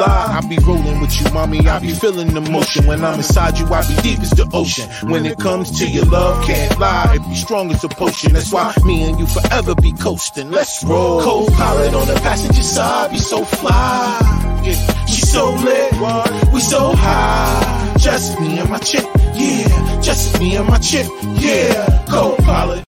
lie. I be rolling with you, mommy. I be feeling the motion. When I'm inside you, I be deep as the ocean. When it comes to your love, can't lie. It be strong as a potion. That's why me and you forever be coasting. Let's roll. Co-pilot on the passenger side, be so fly. Yeah, she so lit, we so high. Just me and my chick, yeah. Just me and my chick, yeah. Co-pilot.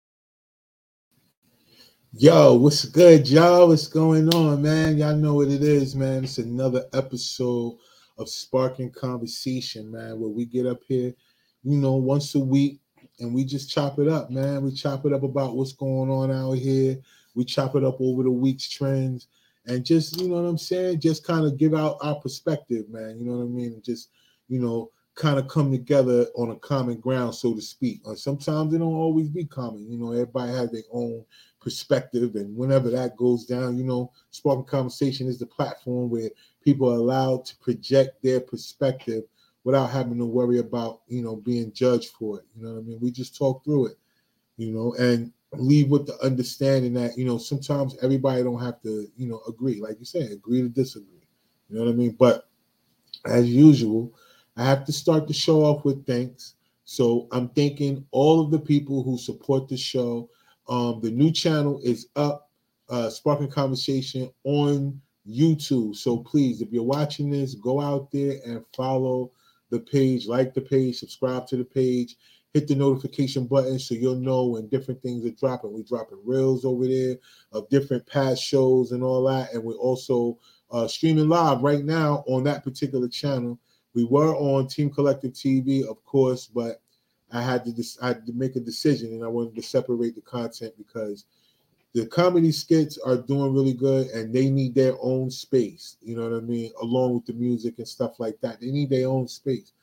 Yo, what's good, y'all? What's going on, man? Y'all know what it is, man. It's another episode of Sparking Conversation, man, where we get up here, you know, once a week and we just chop it up, man. We chop it up about what's going on out here. We chop it up over the week's trends and just, you know what I'm saying? Just kind of give out our perspective, man. You know what I mean? And Just, you know, kind of come together on a common ground, so to speak. Or sometimes it don't always be common. You know, everybody has their own perspective. And whenever that goes down, you know, Sparking Conversation is the platform where people are allowed to project their perspective without having to worry about, you know, being judged for it. You know what I mean? We just talk through it, you know, and leave with the understanding that, you know, sometimes everybody don't have to, you know, agree. Like you said, agree to disagree. You know what I mean? But as usual, I have to start the show off with thanks. So I'm thanking all of the people who support the show um, the new channel is up, uh, Sparking Conversation on YouTube. So please, if you're watching this, go out there and follow the page, like the page, subscribe to the page, hit the notification button so you'll know when different things are dropping. We're dropping reels over there of different past shows and all that. And we're also uh, streaming live right now on that particular channel. We were on Team Collective TV, of course, but I had to I had to make a decision, and I wanted to separate the content because the comedy skits are doing really good, and they need their own space. You know what I mean? Along with the music and stuff like that, they need their own space.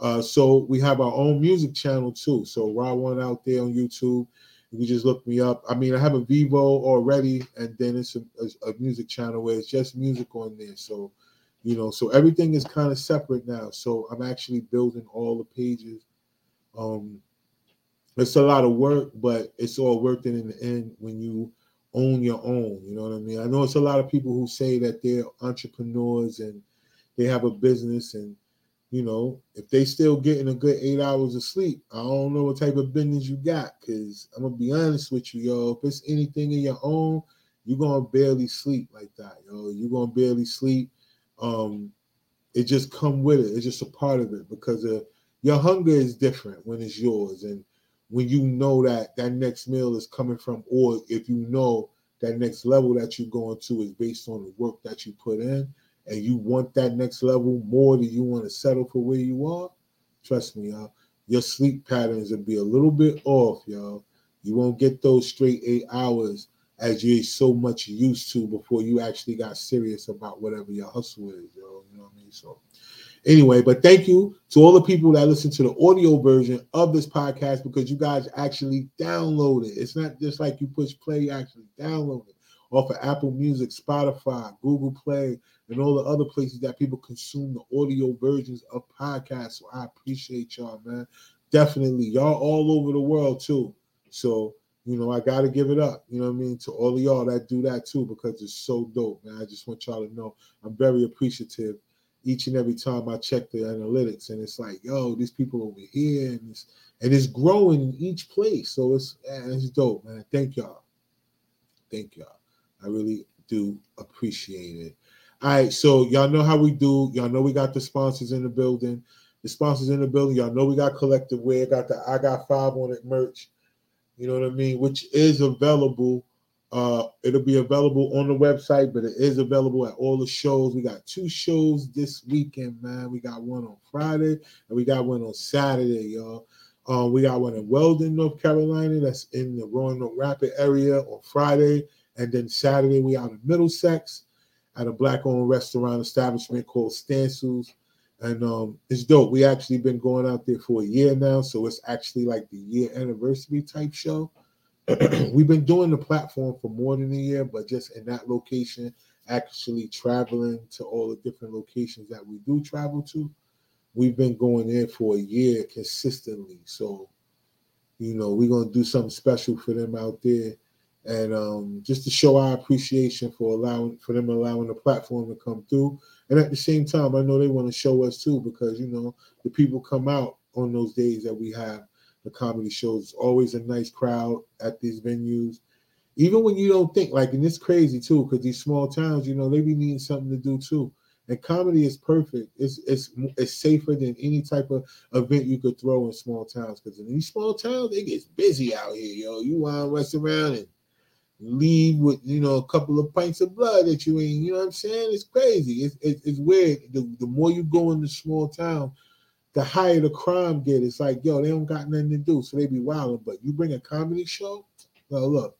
Uh, so we have our own music channel too. So Raw One out there on YouTube. You can just look me up. I mean, I have a Vevo already, and then it's a, a, a music channel where it's just music on there. So, you know, so everything is kind of separate now. So I'm actually building all the pages um, it's a lot of work, but it's all worth it in the end when you own your own. You know what I mean? I know it's a lot of people who say that they're entrepreneurs and they have a business, and you know, if they still getting a good eight hours of sleep, I don't know what type of business you got. Cause I'm gonna be honest with you, yo. If it's anything in your own, you're gonna barely sleep like that, yo. You're gonna barely sleep. Um, it just come with it. It's just a part of it because of your hunger is different when it's yours and when you know that that next meal is coming from or if you know that next level that you're going to is based on the work that you put in and you want that next level more than you want to settle for where you are trust me y'all your sleep patterns will be a little bit off y'all. You won't get those straight eight hours as you're so much used to before you actually got serious about whatever your hustle is yo you know what i mean? So Anyway, but thank you to all the people that listen to the audio version of this podcast because you guys actually download it. It's not just like you push play, you actually download it off of Apple Music, Spotify, Google Play, and all the other places that people consume the audio versions of podcasts. So I appreciate y'all, man. Definitely. Y'all all over the world too. So, you know, I got to give it up, you know what I mean, to all of y'all that do that too, because it's so dope, man. I just want y'all to know I'm very appreciative each and every time I check the analytics, and it's like, yo, these people over here, and it's and it's growing in each place. So it's it's dope, man. Thank y'all. Thank y'all. I really do appreciate it. All right, so y'all know how we do. Y'all know we got the sponsors in the building. The sponsors in the building. Y'all know we got collective wear. Got the I got five on it merch. You know what I mean? Which is available uh, it'll be available on the website, but it is available at all the shows. We got two shows this weekend, man. We got one on Friday and we got one on Saturday, y'all. Um, we got one in Weldon, North Carolina. That's in the Roanoke Rapid area on Friday, and then Saturday we out in Middlesex at a black-owned restaurant establishment called Stancils, and um, it's dope. We actually been going out there for a year now, so it's actually like the year anniversary type show. we've been doing the platform for more than a year, but just in that location, actually traveling to all the different locations that we do travel to, we've been going there for a year consistently. So, you know, we're gonna do something special for them out there. and um, just to show our appreciation for allowing for them allowing the platform to come through. And at the same time, I know they want to show us too because you know the people come out on those days that we have the comedy shows. Always a nice crowd at these venues. Even when you don't think like, and it's crazy too, because these small towns, you know, they be needing something to do too. And comedy is perfect. It's it's it's safer than any type of event you could throw in small towns. Because in these small towns, it gets busy out here, yo. You want to rest around and leave with you know a couple of pints of blood that you ain't. You know what I'm saying? It's crazy. It's it's, it's weird. The, the more you go in the small town, the higher the crime get. It's like yo, they don't got nothing to do, so they be wilding. But you bring a comedy show, well, look,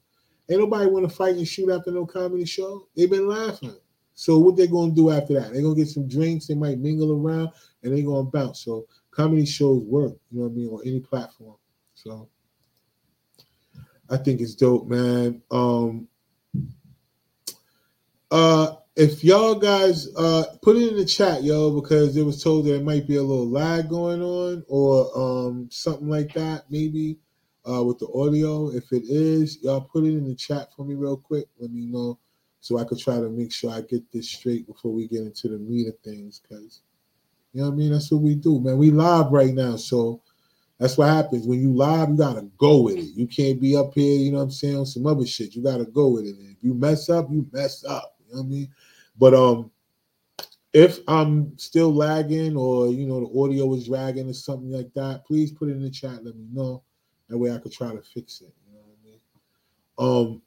ain't nobody want to fight and shoot after no comedy show. They've been laughing. So what they gonna do after that? They're gonna get some drinks, they might mingle around, and they gonna bounce. So comedy shows work, you know what I mean, on any platform. So I think it's dope, man. Um uh if y'all guys uh put it in the chat, yo, because it was told there might be a little lag going on or um something like that, maybe uh with the audio. If it is, y'all put it in the chat for me real quick. Let me know so I could try to make sure I get this straight before we get into the meat of things. Because, you know what I mean? That's what we do, man. We live right now. So that's what happens. When you live, you got to go with it. You can't be up here, you know what I'm saying, on some other shit. You got to go with it. If you mess up, you mess up. You know what I mean? But, um, if I'm still lagging or you know the audio is dragging or something like that, please put it in the chat. Let me know. That way I could try to fix it. You know what I mean? Um,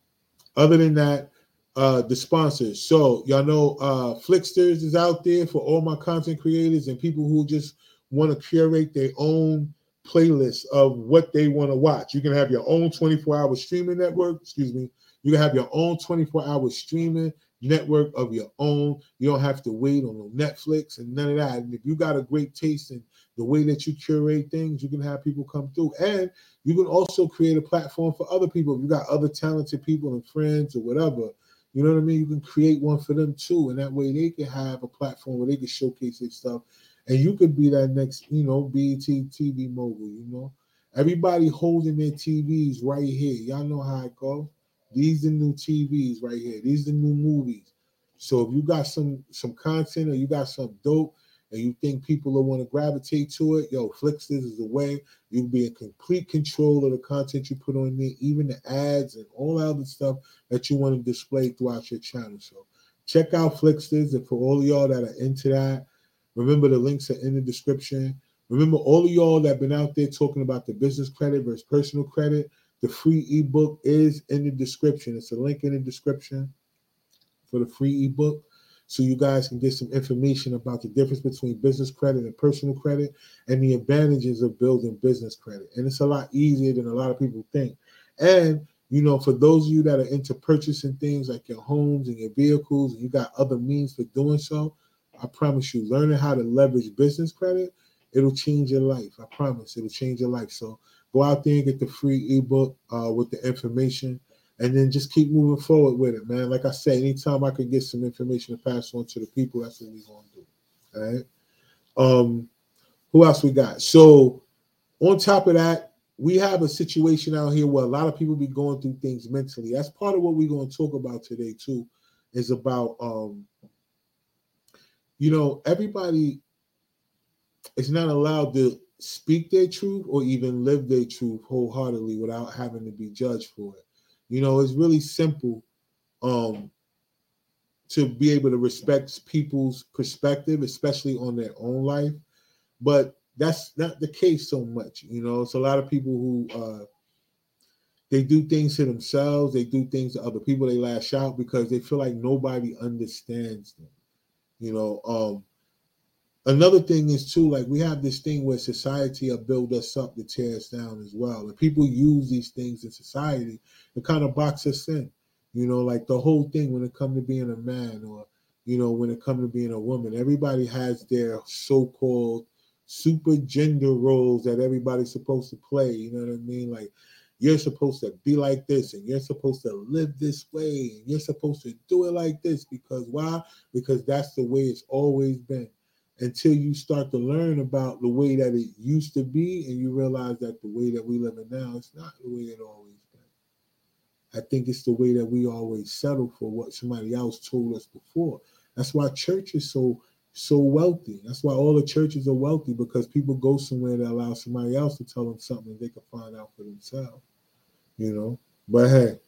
other than that, uh the sponsors. So y'all know uh Flixsters is out there for all my content creators and people who just want to curate their own playlist of what they want to watch. You can have your own 24-hour streaming network, excuse me. You can have your own 24-hour streaming network of your own. You don't have to wait on Netflix and none of that. And if you got a great taste in the way that you curate things, you can have people come through. And you can also create a platform for other people. If you got other talented people and friends or whatever, you know what I mean? You can create one for them too, and that way they can have a platform where they can showcase their stuff, and you could be that next, you know, BET TV mogul. You know, everybody holding their TVs right here. Y'all know how it go. These the new TVs right here. These the new movies. So if you got some some content or you got some dope and you think people will want to gravitate to it, yo, Flixsters is the way. You'll be in complete control of the content you put on there, even the ads and all that other stuff that you want to display throughout your channel. So check out Flixsters, and for all of y'all that are into that, remember the links are in the description. Remember, all of y'all that been out there talking about the business credit versus personal credit, the free ebook is in the description. It's a link in the description for the free ebook so you guys can get some information about the difference between business credit and personal credit and the advantages of building business credit. And it's a lot easier than a lot of people think. And you know, for those of you that are into purchasing things like your homes and your vehicles, and you got other means for doing so, I promise you, learning how to leverage business credit, it'll change your life. I promise it'll change your life. So go out there and get the free ebook uh, with the information and then just keep moving forward with it, man. Like I said, anytime I can get some information to pass on to the people, that's what we're gonna do. All right. Um, who else we got? So on top of that, we have a situation out here where a lot of people be going through things mentally. That's part of what we're going to talk about today, too, is about um, you know, everybody is not allowed to speak their truth or even live their truth wholeheartedly without having to be judged for it. You know, it's really simple um, to be able to respect people's perspective, especially on their own life. But that's not the case so much. You know, it's a lot of people who uh, they do things to themselves, they do things to other people, they lash out because they feel like nobody understands them. You know, um, another thing is too like we have this thing where society will build us up to tear us down as well. And people use these things in society to kind of box us in. You know like the whole thing when it comes to being a man or you know when it comes to being a woman everybody has their so-called super gender roles that everybody's supposed to play you know what i mean? Like you're supposed to be like this and you're supposed to live this way and you're supposed to do it like this because why? Because that's the way it's always been until you start to learn about the way that it used to be and you realize that the way that we live in now is not the way it always been I think it's the way that we always settle for what somebody else told us before. That's why church is so so wealthy. That's why all the churches are wealthy because people go somewhere that allow somebody else to tell them something they can find out for themselves. You know, but hey,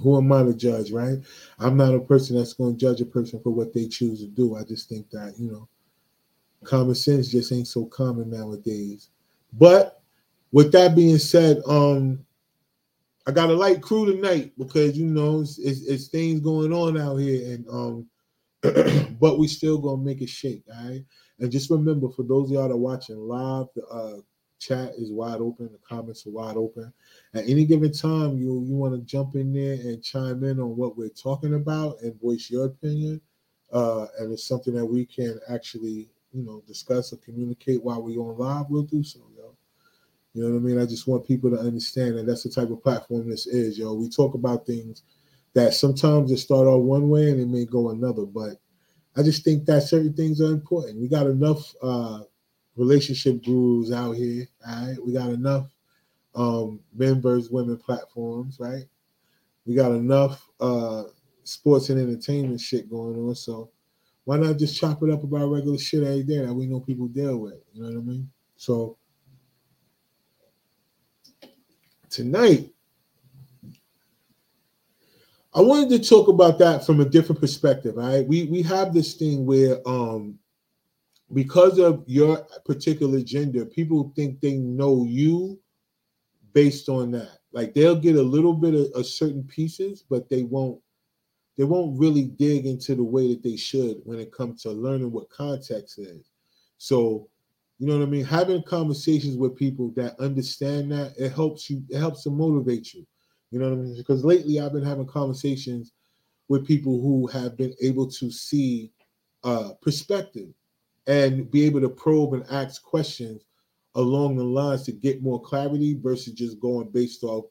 who am I to judge, right? I'm not a person that's going to judge a person for what they choose to do. I just think that you know, common sense just ain't so common nowadays. But with that being said, um, I got a light crew tonight because you know it's, it's, it's things going on out here, and um, but we still gonna make it shake, all right? And just remember, for those of y'all that are watching live, the uh, chat is wide open, the comments are wide open. At any given time, you you want to jump in there and chime in on what we're talking about and voice your opinion. Uh, and it's something that we can actually, you know, discuss or communicate while we're on live. We'll do so, yo. You know what I mean? I just want people to understand that that's the type of platform this is, yo. We talk about things that sometimes it start off one way and it may go another, but I just think that certain things are important. We got enough uh, relationship gurus out here, all right? We got enough um, women platforms, right? We got enough uh, sports and entertainment shit going on, so why not just chop it up about regular shit every day that we know people deal with? You know what I mean? So tonight, I wanted to talk about that from a different perspective. Right? We we have this thing where um because of your particular gender, people think they know you based on that. Like they'll get a little bit of, of certain pieces, but they won't they won't really dig into the way that they should when it comes to learning what context is. So, you know what I mean? Having conversations with people that understand that it helps you, it helps to motivate you. You know what I mean? Because lately I've been having conversations with people who have been able to see uh, perspective and be able to probe and ask questions along the lines to get more clarity versus just going based off,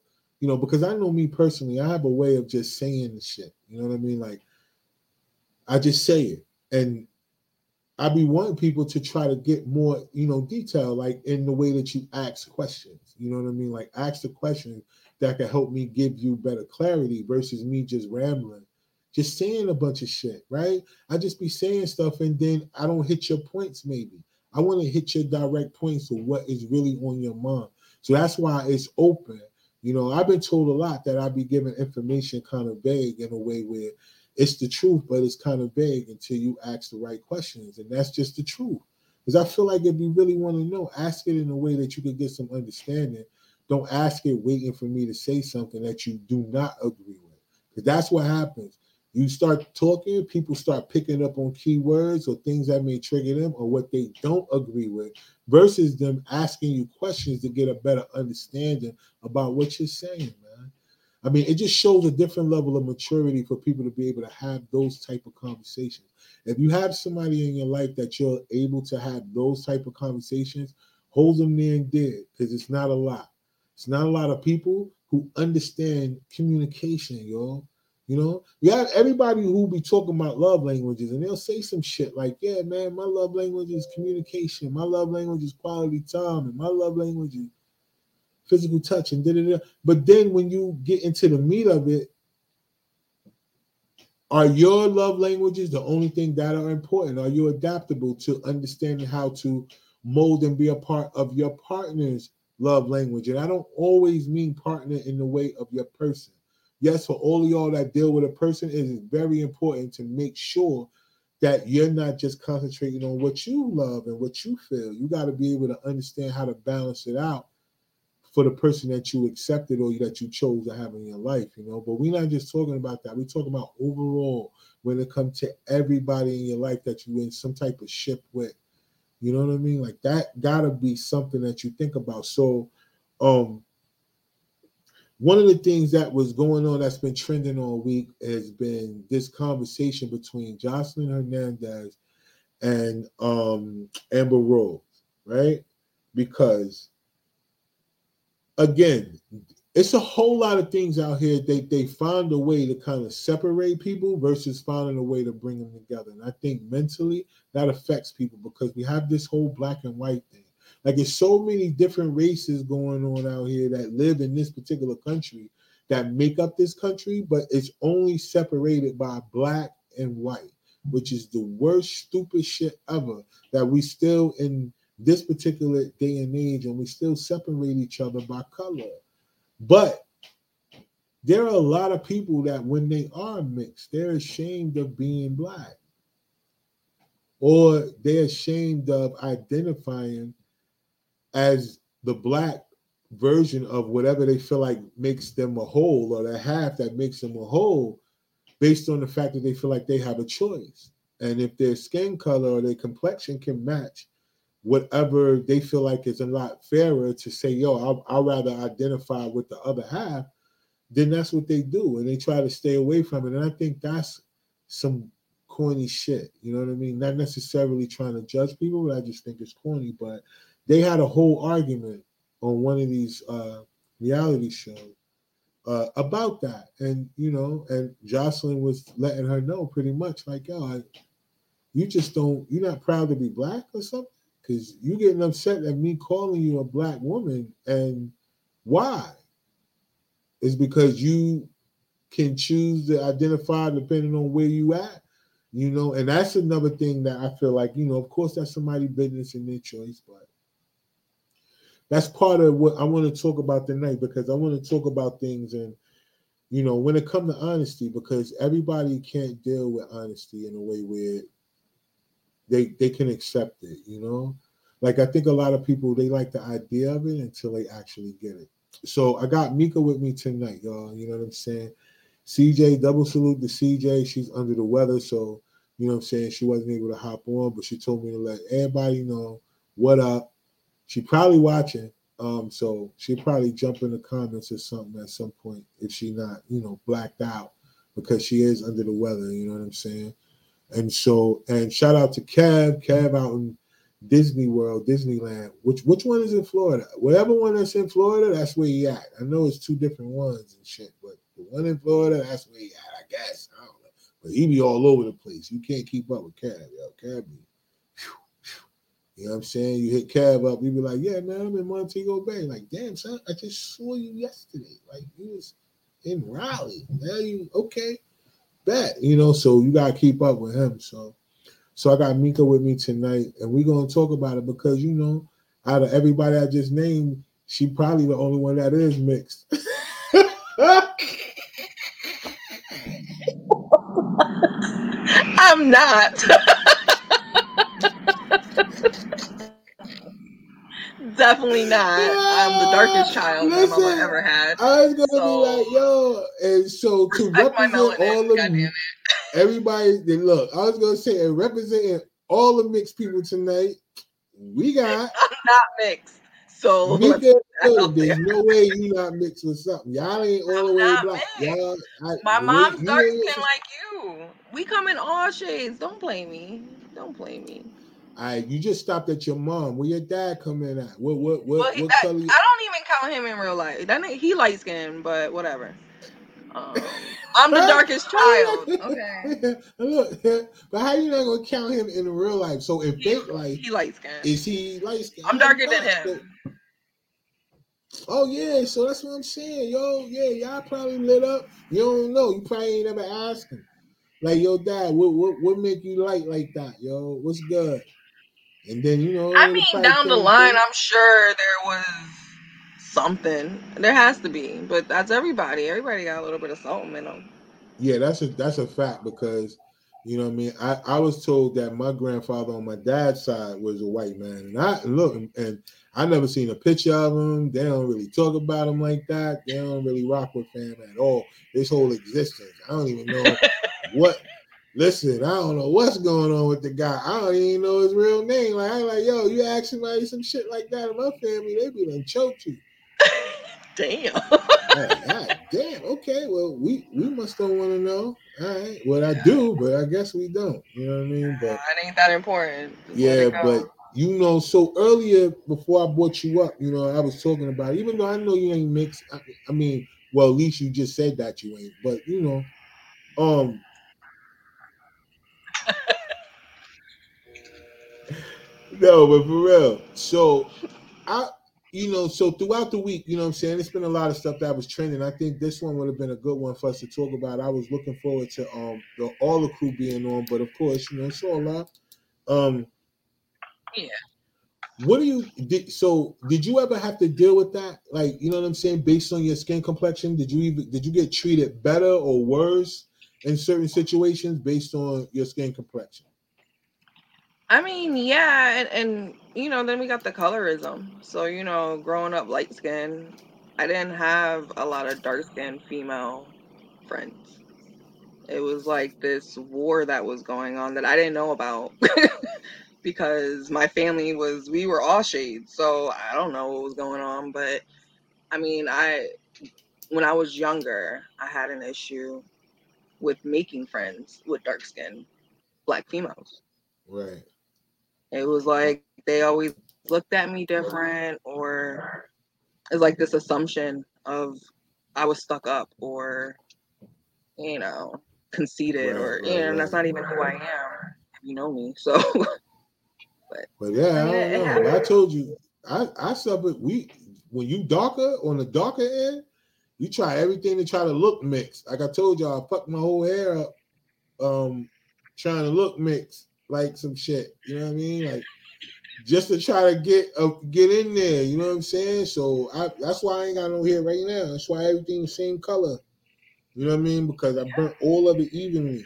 you know, because I know me personally, I have a way of just saying the shit. You know what I mean? Like I just say it. And I be wanting people to try to get more, you know, detail, like in the way that you ask questions. You know what I mean? Like ask the question that can help me give you better clarity versus me just rambling, just saying a bunch of shit, right? I just be saying stuff and then I don't hit your points, maybe. I want to hit your direct points of what is really on your mind. So that's why it's open. You know, I've been told a lot that I'd be giving information kind of vague in a way where it's the truth, but it's kind of vague until you ask the right questions. And that's just the truth. Because I feel like if you really want to know, ask it in a way that you can get some understanding don't ask it waiting for me to say something that you do not agree with. Because that's what happens. You start talking, people start picking up on keywords or things that may trigger them or what they don't agree with, versus them asking you questions to get a better understanding about what you're saying, man. I mean, it just shows a different level of maturity for people to be able to have those type of conversations. If you have somebody in your life that you're able to have those type of conversations, hold them near and dear because it's not a lot. It's not a lot of people who understand communication, yo. You know, you have everybody who be talking about love languages and they'll say some shit like, yeah, man, my love language is communication, my love language is quality time, and my love language is physical touch, and da da da. But then when you get into the meat of it, are your love languages the only thing that are important? Are you adaptable to understanding how to mold and be a part of your partner's love language. And I don't always mean partner in the way of your person. Yes, for all of y'all that deal with a person, it is very important to make sure that you're not just concentrating on what you love and what you feel. You got to be able to understand how to balance it out for the person that you accepted or that you chose to have in your life, you know. But we're not just talking about that. We're talking about overall when it comes to everybody in your life that you're in some type of ship with you know what I mean? Like that gotta be something that you think about. So um one of the things that was going on that's been trending all week has been this conversation between Joseline Hernandez and um Amber Rose, right? Because again, it's a whole lot of things out here. They they find a way to kind of separate people versus finding a way to bring them together. And I think mentally that affects people because we have this whole black and white thing. Like there's so many different races going on out here that live in this particular country that make up this country, but it's only separated by black and white, which is the worst stupid shit ever. That we still in this particular day and age, and we still separate each other by color. But there are a lot of people that when they are mixed, they're ashamed of being black. Or they're ashamed of identifying as the black version of whatever they feel like makes them a whole or the half that makes them a whole based on the fact that they feel like they have a choice. And if their skin color or their complexion can match whatever they feel like is a lot fairer to say, yo, I'll rather identify with the other half, then that's what they do. And they try to stay away from it. And I think that's some corny shit. You know what I mean? Not necessarily trying to judge people, but I just think it's corny. But they had a whole argument on one of these uh, reality shows uh, about that, and you know, and Joseline was letting her know pretty much like, yo, I, you just don't, you're not proud to be black or something, because you're getting upset at me calling you a black woman, and why? Is because you can choose to identify depending on where you at, you know, and that's another thing that I feel like, you know, of course that's somebody's business and their choice, but that's part of what I want to talk about tonight because I want to talk about things and you know when it comes to honesty because everybody can't deal with honesty in a way where they they can accept it you know? Like I think a lot of people they like the idea of it until they actually get it. So I got Mika with me tonight y'all you know what I'm saying? CJ double salute to CJ she's under the weather so you know what I'm saying? She wasn't able to hop on but she told me to let everybody know what up she probably watching. Um, so she'll probably jump in the comments or something at some point if she not, you know, blacked out because she is under the weather, you know what I'm saying? And so, and shout out to Kev, Kev out in Disney World, Disneyland. Which which one is in Florida? Whatever one that's in Florida, that's where he at. I know it's two different ones and shit, but the one in Florida, that's where he at, I guess. I don't know. But he be all over the place. You can't keep up with Kev, yo. Kev be you know what I'm saying? You hit Kev up, you be like, yeah, man, I'm in Montego Bay. Like, damn, son, I just saw you yesterday. Like, you was in Raleigh. Now you okay? Bet, you know, so you gotta keep up with him. So so I got Mika with me tonight, and we're gonna talk about it because you know, out of everybody I just named, she probably the only one that is mixed. I'm not. Definitely not. I'm the darkest child listen, my mama ever had. I was gonna so, be like, yo, and so to represent all of everybody. Then look, I was gonna say, and representing all the mixed people tonight, we got. I'm not mixed. So Mika, there's no way you not mixed with something. Y'all ain't all I'm the way black. Y'all, I, My mom's dark skin like you. We come in all shades. Don't blame me. Don't blame me. I you just stopped at your mom. Where your dad come in at? What what what, well, what I, color? I don't even count him in real life. That he light skinned, but whatever. Um, I'm the darkest child. Okay. Look, but how you not gonna count him in real life? So in fake life, he light skinned. Is he light skinned? I'm darker than him. Oh yeah, so that's what I'm saying, yo. Yeah, y'all probably lit up. You don't know. You probably ain't ever asked him. Like, yo, dad, what what what make you light like that, yo? What's good? And then you know, I mean, down the line, I'm sure there was something. There has to be, but that's everybody. Everybody got a little bit of something in them. Yeah, that's a that's a fact because you know what I mean. I I was told that my grandfather on my dad's side was a white man, and I look and I never seen a picture of him. They don't really talk about him like that. They don't really rock with him at all. His whole existence, I don't even know what Listen, I don't know what's going on with the guy. I don't even know his real name. Like, I'm like, yo, you ask somebody some shit like that in my family, they be done choked you. damn. right, damn. Okay. Well, we we must don't want to know. All right. Well, I do, but I guess we don't. You know what I mean? But it ain't that important. Just yeah, but you know, so earlier before I brought you up, you know, I was talking about even though I know you ain't mixed. I, I mean, well, at least you just said that you ain't. But you know, um, no, but for real. So I you know, so throughout the week, you know what I'm saying, it's been a lot of stuff that was trending. I think this one would have been a good one for us to talk about. I was looking forward to um the all the crew being on, but of course, you know, it's all lot. Um Yeah. What do you did so did you ever have to deal with that? Like, you know what I'm saying, based on your skin complexion? Did you even did you get treated better or worse in certain situations based on your skin complexion? I mean, yeah, and, and you know, then we got the colorism. So, you know, growing up light skin, I didn't have a lot of dark skinned female friends. It was like this war that was going on that I didn't know about because my family was we were all shades. So I don't know what was going on, but I mean, I when I was younger, I had an issue with making friends with dark skinned black females. Right. It was like they always looked at me different, or it's like this assumption of I was stuck up or, you know, conceited, Right, or right, you know, and that's not even who I am. You know me, so But yeah, I Yeah, don't it know. happened. I told you, I I suffered. We when you darker on the darker end, you try everything to try to look mixed. Like I told y'all, I fucked my whole hair up, um, trying to look mixed, like some shit. You know what I mean? Like just to try to get uh, get in there. You know what I'm saying? So I that's why I ain't got no hair right now. That's why everything the same color. You know what I mean? Because I burnt all of it evenly,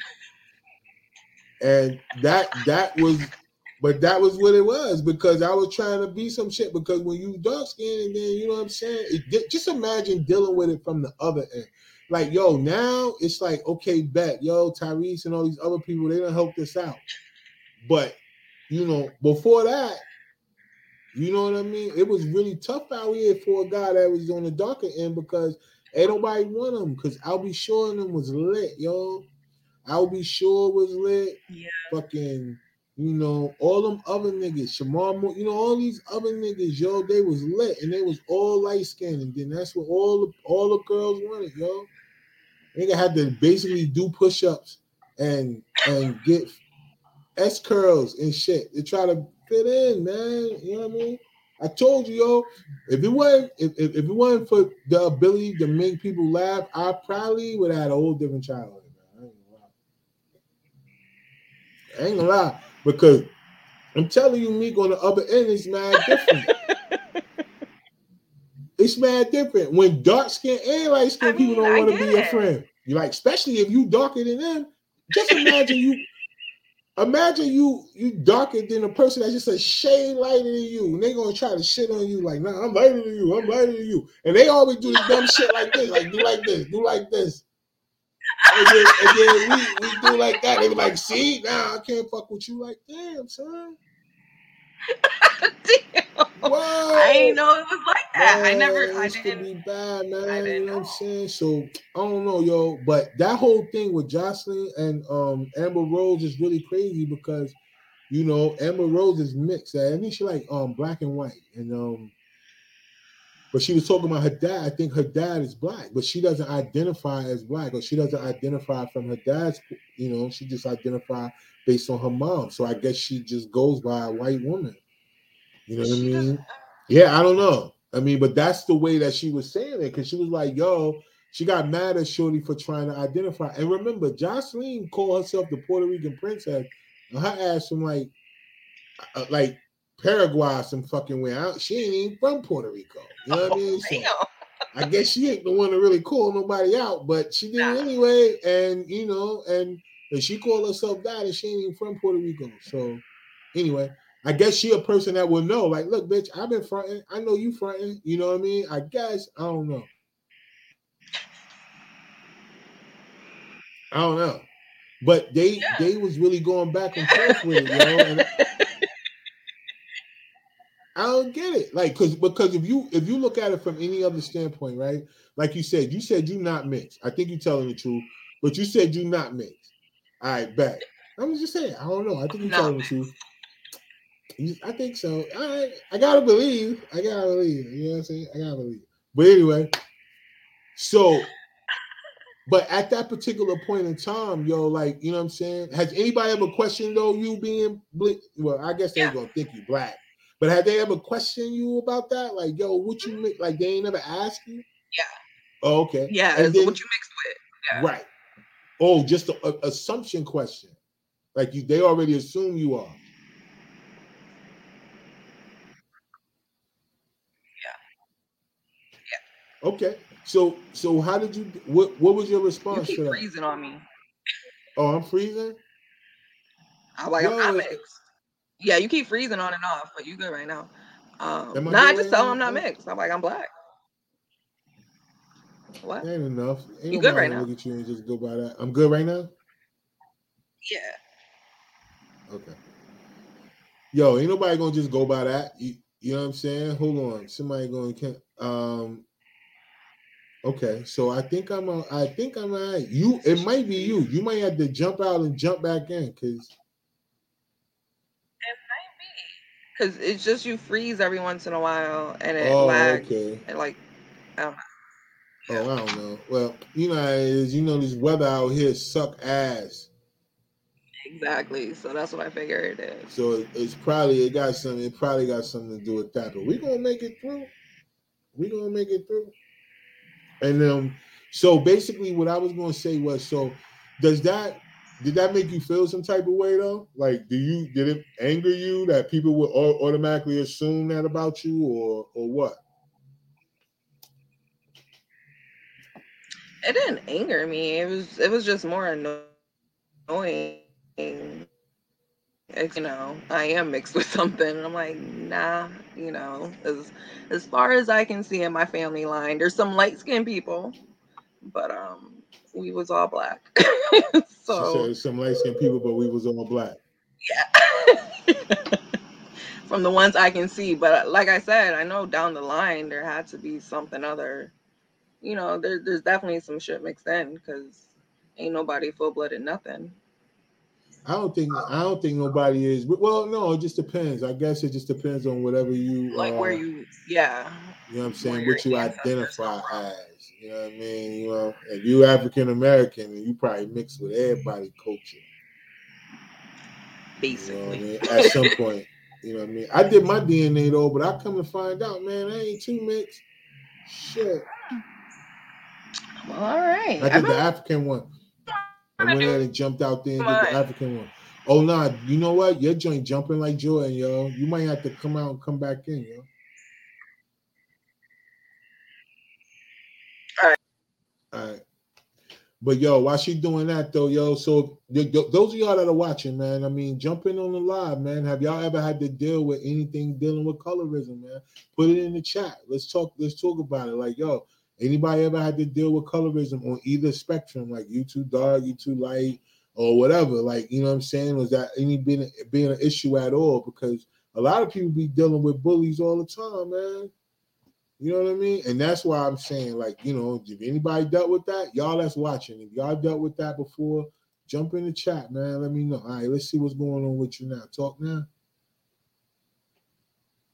and that that was but that was what it was because I was trying to be some shit. Because when you dark skinned and then you know what I'm saying, it, just imagine dealing with it from the other end. Like yo, now it's like okay, bet yo Tyrese and all these other people they don't help this out. But you know, before that, you know what I mean. It was really tough out here for a guy that was on the darker end because ain't nobody want him. Because Al B. Sure them was lit, yo. Al B. Sure was lit. yeah, Fucking you know, all them other niggas, Shemar, Moore, you know, all these other niggas, yo, they was lit and they was all light skinned, and then that's what all the all the girls wanted, yo. Nigga had to basically do push ups and and get S curls and shit to try to fit in, man. You know what I mean? I told you, yo, if it wasn't if, if, if it wasn't for the ability to make people laugh, I probably would have had a whole different childhood. Man. I ain't gonna lie. I ain't gonna lie because I'm telling you, Meek on the other end is mad different. it's mad different when dark skin and light skin I people mean, don't want to be your friend. You like, especially if you darker than them. Just imagine you. Imagine you you darker than a person that's just a shade lighter than you, and they gonna try to shit on you like, nah, I'm lighter than you, I'm lighter than you, and they always do this dumb shit like this, like do like this, do like this, and then, and then we, we do like that. They be like, see, nah, I can't fuck with you. Like, damn, son. I ain't know it was like that. I never, I didn't. be bad, man. I you didn't know what I'm saying? So I don't know, yo. But that whole thing with Joseline and um Amber Rose is really crazy because you know Amber Rose is mixed. I think she like um black and white, and um, but she was talking about her dad. I think her dad is black, but she doesn't identify as black, or she doesn't identify from her dad's. You know, she just identify based on her mom. So I guess she just goes by a white woman. You know what I mean? doesn't- Yeah, I don't know. I mean, but that's the way that she was saying it because she was like, yo, she got mad at Shorty for trying to identify. And remember, Joseline called herself the Puerto Rican princess, and her ass from like, uh, like Paraguay, some fucking way out. She ain't even from Puerto Rico. You know what I mean? So I guess she ain't the one to really call nobody out, but she did Nah. anyway. And you know, and, and she called herself that, and she ain't even from Puerto Rico. So anyway, I guess she a person that will know. Like, look, bitch, I've been fronting. I know you fronting. You know what I mean? I guess I don't know. I don't know. But they Yeah. they was really going back and forth with it, you know. And I don't get it. Like, cause because if you if you look at it from any other standpoint, right? Like you said, you said you not mixed. I think you're telling the truth, but you said you not mixed. All right, bet. I'm just saying, I don't know. I think you're telling the truth. You- I think so. All right. I gotta believe. I gotta believe. You know what I'm saying? I gotta believe. But anyway, so but at that particular point in time, yo, like, you know what I'm saying? Has anybody ever questioned though you being ble- well, I guess they're Yeah. gonna think you black. But have they ever questioned you about that? Like, yo, what you mm-hmm. make? Like, they ain't never asked you? Yeah. Oh, okay. Yeah, then- what you mixed with. Yeah. Right. Oh, just a, a- assumption question. Like you, they already assume you are. Yeah. Yeah. Okay. So, so how did you? What What was your You response keep to that? freezing on me. Oh, I'm freezing. I'm like, I'm not mixed. Yeah, you keep freezing on and off, but you good right now. Um, I nah, I just tell them I'm not mixed. I'm like, I'm black. What? Ain't enough. Ain't You good right now? Look at you and just go by that. I'm good right now. Yeah. Okay. Yo, ain't nobody gonna just go by that. You, you know what I'm saying? Hold on. Somebody going to um Okay, so I think I'm a, I think I'm all right. You it might be you. You might have to jump out and jump back in because it might be. Because it's just you freeze every once in a while and it oh lags. okay. And like, I don't know. Oh, I don't know. Well, you know how. You know this weather out here suck ass. Exactly. So that's what I figured it is. So it- it's probably it got something. It probably got something to do with that. But we gonna make it through. We gonna make it through. And um, so basically, what I was gonna say was, so does that did that make you feel some type of way though? Like, do you did it anger you that people would automatically assume that about you, or or what? It didn't anger me. It was it was just more annoying. It's, you know, I am mixed with something. And I'm like, nah, you know, as as far as I can see in my family line, there's some light skinned people, but um we was all black. So some light skinned people, but we was all black. yeah. From the ones I can see. But like I said, I know down the line there had to be something other. You know, there, there's definitely some shit mixed in because ain't nobody full blooded nothing. I don't think I don't think nobody is. Well, no, it just depends. I guess it just depends on whatever you Like where uh, you, yeah, You know what I'm saying? What you identify as. You know what I mean? You know, if you African American, you probably mix with everybody culture. You know I basically. mean? At some point. You know what I mean? I did my DNA though, but I come to find out, man, I ain't too mixed. Shit. Well, all right. I did the African one. I went ahead and jumped out there and did the African one. Oh nah, you know what? Your joint jumping like Jordan, yo. You might have to come out and come back in, yo. All right. All right. But yo, while she doing that though, yo, so th- th- those of y'all that are watching, man, I mean, jumping on the live, man. Have y'all ever had to deal with anything dealing with colorism, man? Put it in the chat. Let's talk. Let's talk about it. Like, yo, anybody ever had to deal with colorism on either spectrum, like you too dark, you too light, or whatever? Like, you know what I'm saying? Was that any being being an issue at all? Because a lot of people be dealing with bullies all the time, man. You know what I mean? And that's why I'm saying, like, you know, if anybody dealt with that, y'all that's watching, if y'all dealt with that before, jump in the chat, man. Let me know. All right, let's see what's going on with you now. Talk now.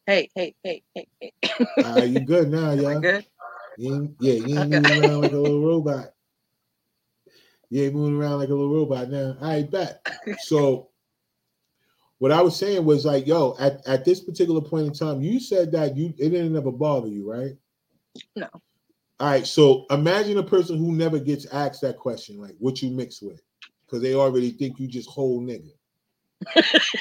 Hey, hey, hey, hey, hey. All right, you good now, y'all. good? You ain't, yeah, you ain't Okay. moving around like a little robot. You ain't moving around like a little robot now. All right, bet. So, what I was saying was like, yo, at, at this particular point in time, you said that you it didn't ever bother you, right? No. All right, so imagine a person who never gets asked that question, like what you mix with, because they already think you just whole nigga.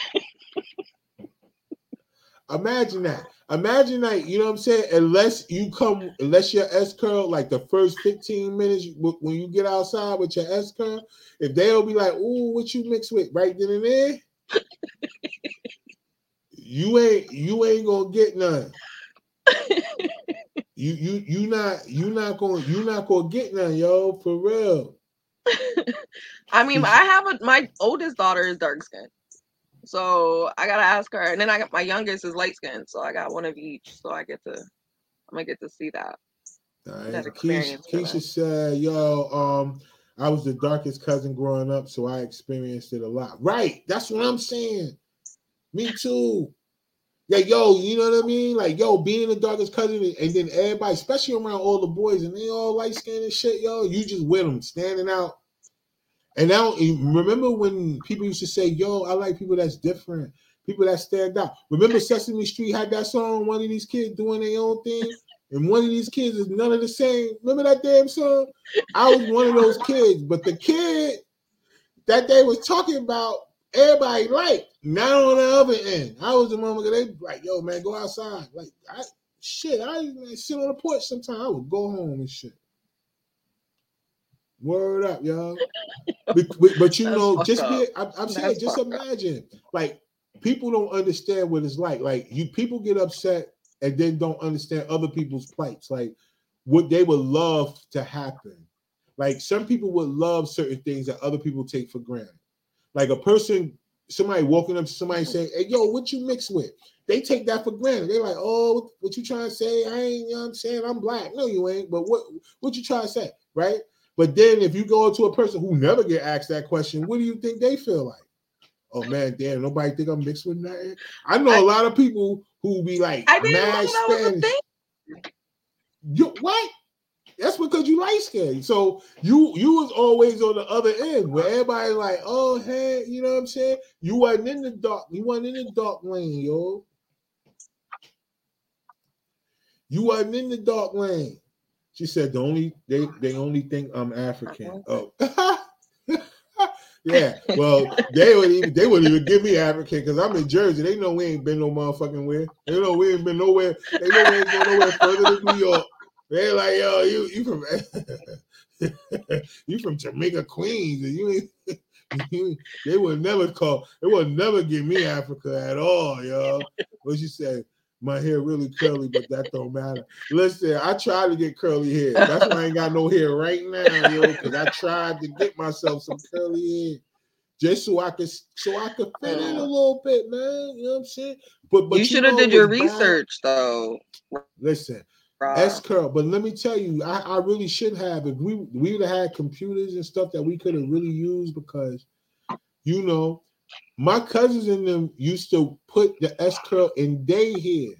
Imagine that. Imagine that. You know what I'm saying? Unless you come, unless your S curl, like the first 15 minutes when you get outside with your S curl, if they'll be like, "Ooh, what you mix with?" Right then and there, you ain't you ain't gonna get none. You you you not you not gonna you not gonna get none, yo, for real. I mean, I have a my oldest daughter is dark skinned. So I gotta ask her. And then I got my youngest is light skinned, so I got one of each. So I get to I'm gonna get to see that. All right. That Keisha, Keisha said, "Yo, um, I was the darkest cousin growing up, so I experienced it a lot." Right. That's what I'm saying. Me too. Yeah, yo, you know what I mean? Like, yo, being the darkest cousin, and then everybody, especially around all the boys, and they all light skinned and shit, yo, you just with them, standing out. And now, remember when people used to say, "Yo, I like people that's different." People that stand out. Remember Sesame Street had that song, one of these kids doing their own thing, and one of these kids is none of the same. Remember that damn song? I was one of those kids, but the kid that they was talking about, everybody liked. Not on the other end. I was the motherfucker. They like, yo, man, go outside. Like, I shit, I man, sit on the porch sometimes. I would go home and shit. Word up, y'all. but, but, you know, just be, I'm, I'm saying, just fucked up. imagine, like people don't understand what it's like. Like you, people get upset and then don't understand other people's plights. Like what they would love to happen. Like some people would love certain things that other people take for granted. Like a person, somebody walking up to somebody saying, "Hey, yo, what you mix with?" They take that for granted. They're like, "Oh, what, what you trying to say? I ain't, you know what I'm saying? I'm black." No, you ain't. But what, what you trying to say, right? But then if you go to a person who never get asked that question, what do you think they feel like? Oh man, damn, nobody think I'm mixed with that. I know a I- lot of people who be like I didn't know mad that was a Spanish. thing. You what? That's because you light skinned. So you you was always on the other end where everybody like, oh hey, you know what I'm saying? You wasn't in the dark, you wasn't in the dark lane, yo. You wasn't in the dark lane. She said the only they they only think I'm African. Uh-huh. Oh. yeah, well, they would even they wouldn't even give me African because I'm in Jersey. They know we ain't been no motherfucking where. They know we ain't been nowhere. They know we ain't been nowhere further than New York. They're like, yo, you you from you from Jamaica, Queens, and you ain't. They would never call. They would never give me Africa at all, yo. What you say? My hair really curly, but that don't matter. Listen, I tried to get curly hair. That's why I ain't got no hair right now, yo. Because I tried to get myself some curly hair, just so I could, so I could fit in a uh. little bit, man. You know what I'm saying? But but you should have did your what's bad? research though. Listen. S curl. But let me tell you, I, I really should have. If we we would have had computers and stuff that we could have really used because, you know, my cousins and them used to put the S curl in their hair,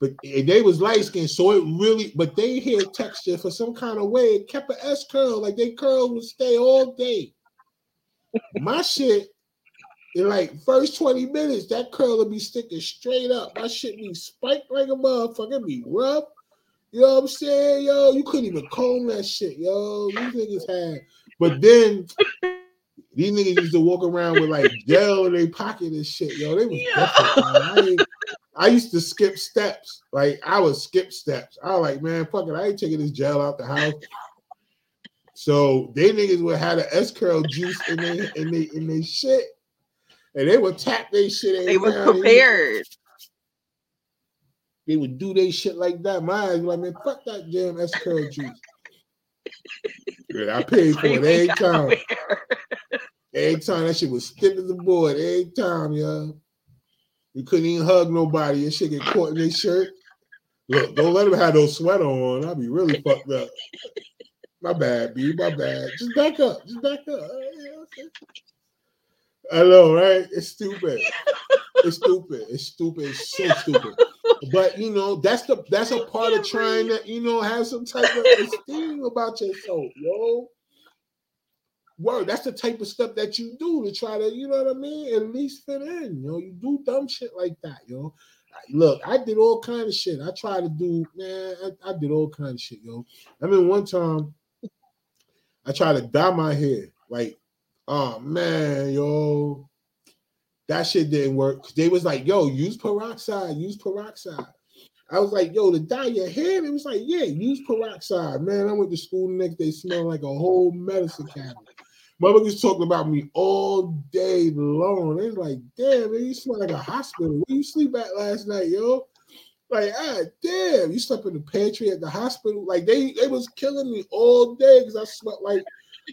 but they was light skinned, so it really. But they hair texture for some kind of way it kept an S curl, like they curl would stay all day. My shit. In like first 20 minutes, that curl would be sticking straight up. My shit be spiked like a motherfucker. Be rough. You know what I'm saying, yo? You couldn't even comb that shit, yo. These niggas had, but then these niggas used to walk around with like gel in their pocket and shit, yo. They was Yeah. different. I, I used to skip steps, like I would skip steps. I was like, man, fuck it, I ain't taking this gel out the house. So they niggas would have the S curl juice in they in they in they shit, and they would tap their shit. They was now and then prepared. they would do their shit like that. My eyes were like, man, fuck that damn S curl juice. I paid for it every time. Every time that shit was stiff as a board. Every time, yo. You couldn't even hug nobody. Your shit get caught in their shirt. Look, don't let them have no sweater on. I'll be really fucked up. My bad, B. My bad. Just back up. Just back up. I know, right? It's stupid. It's stupid. It's stupid. It's so stupid. But you know, that's the that's a part of trying to, you know, have some type of esteem about yourself, yo. Word, that's the type of stuff that you do to try to, you know what I mean, at least fit in. You know, you do dumb shit like that, yo. Look, I did all kind of shit. I tried to do, man, I, I did all kind of shit, yo. I mean, one time I tried to dye my hair. Like, oh man, yo. That shit didn't work. They was like, yo, use peroxide, use peroxide. I was like, yo, to dye your hair? It was like, yeah, use peroxide. Man, I went to school the next day smelling like a whole medicine cabinet. Motherfuckers talking about me all day long. They like, damn, man, you smell like a hospital. Where you sleep at last night, yo? Like, ah, damn, you slept in the pantry at the hospital. Like they, they was killing me all day because I smelled like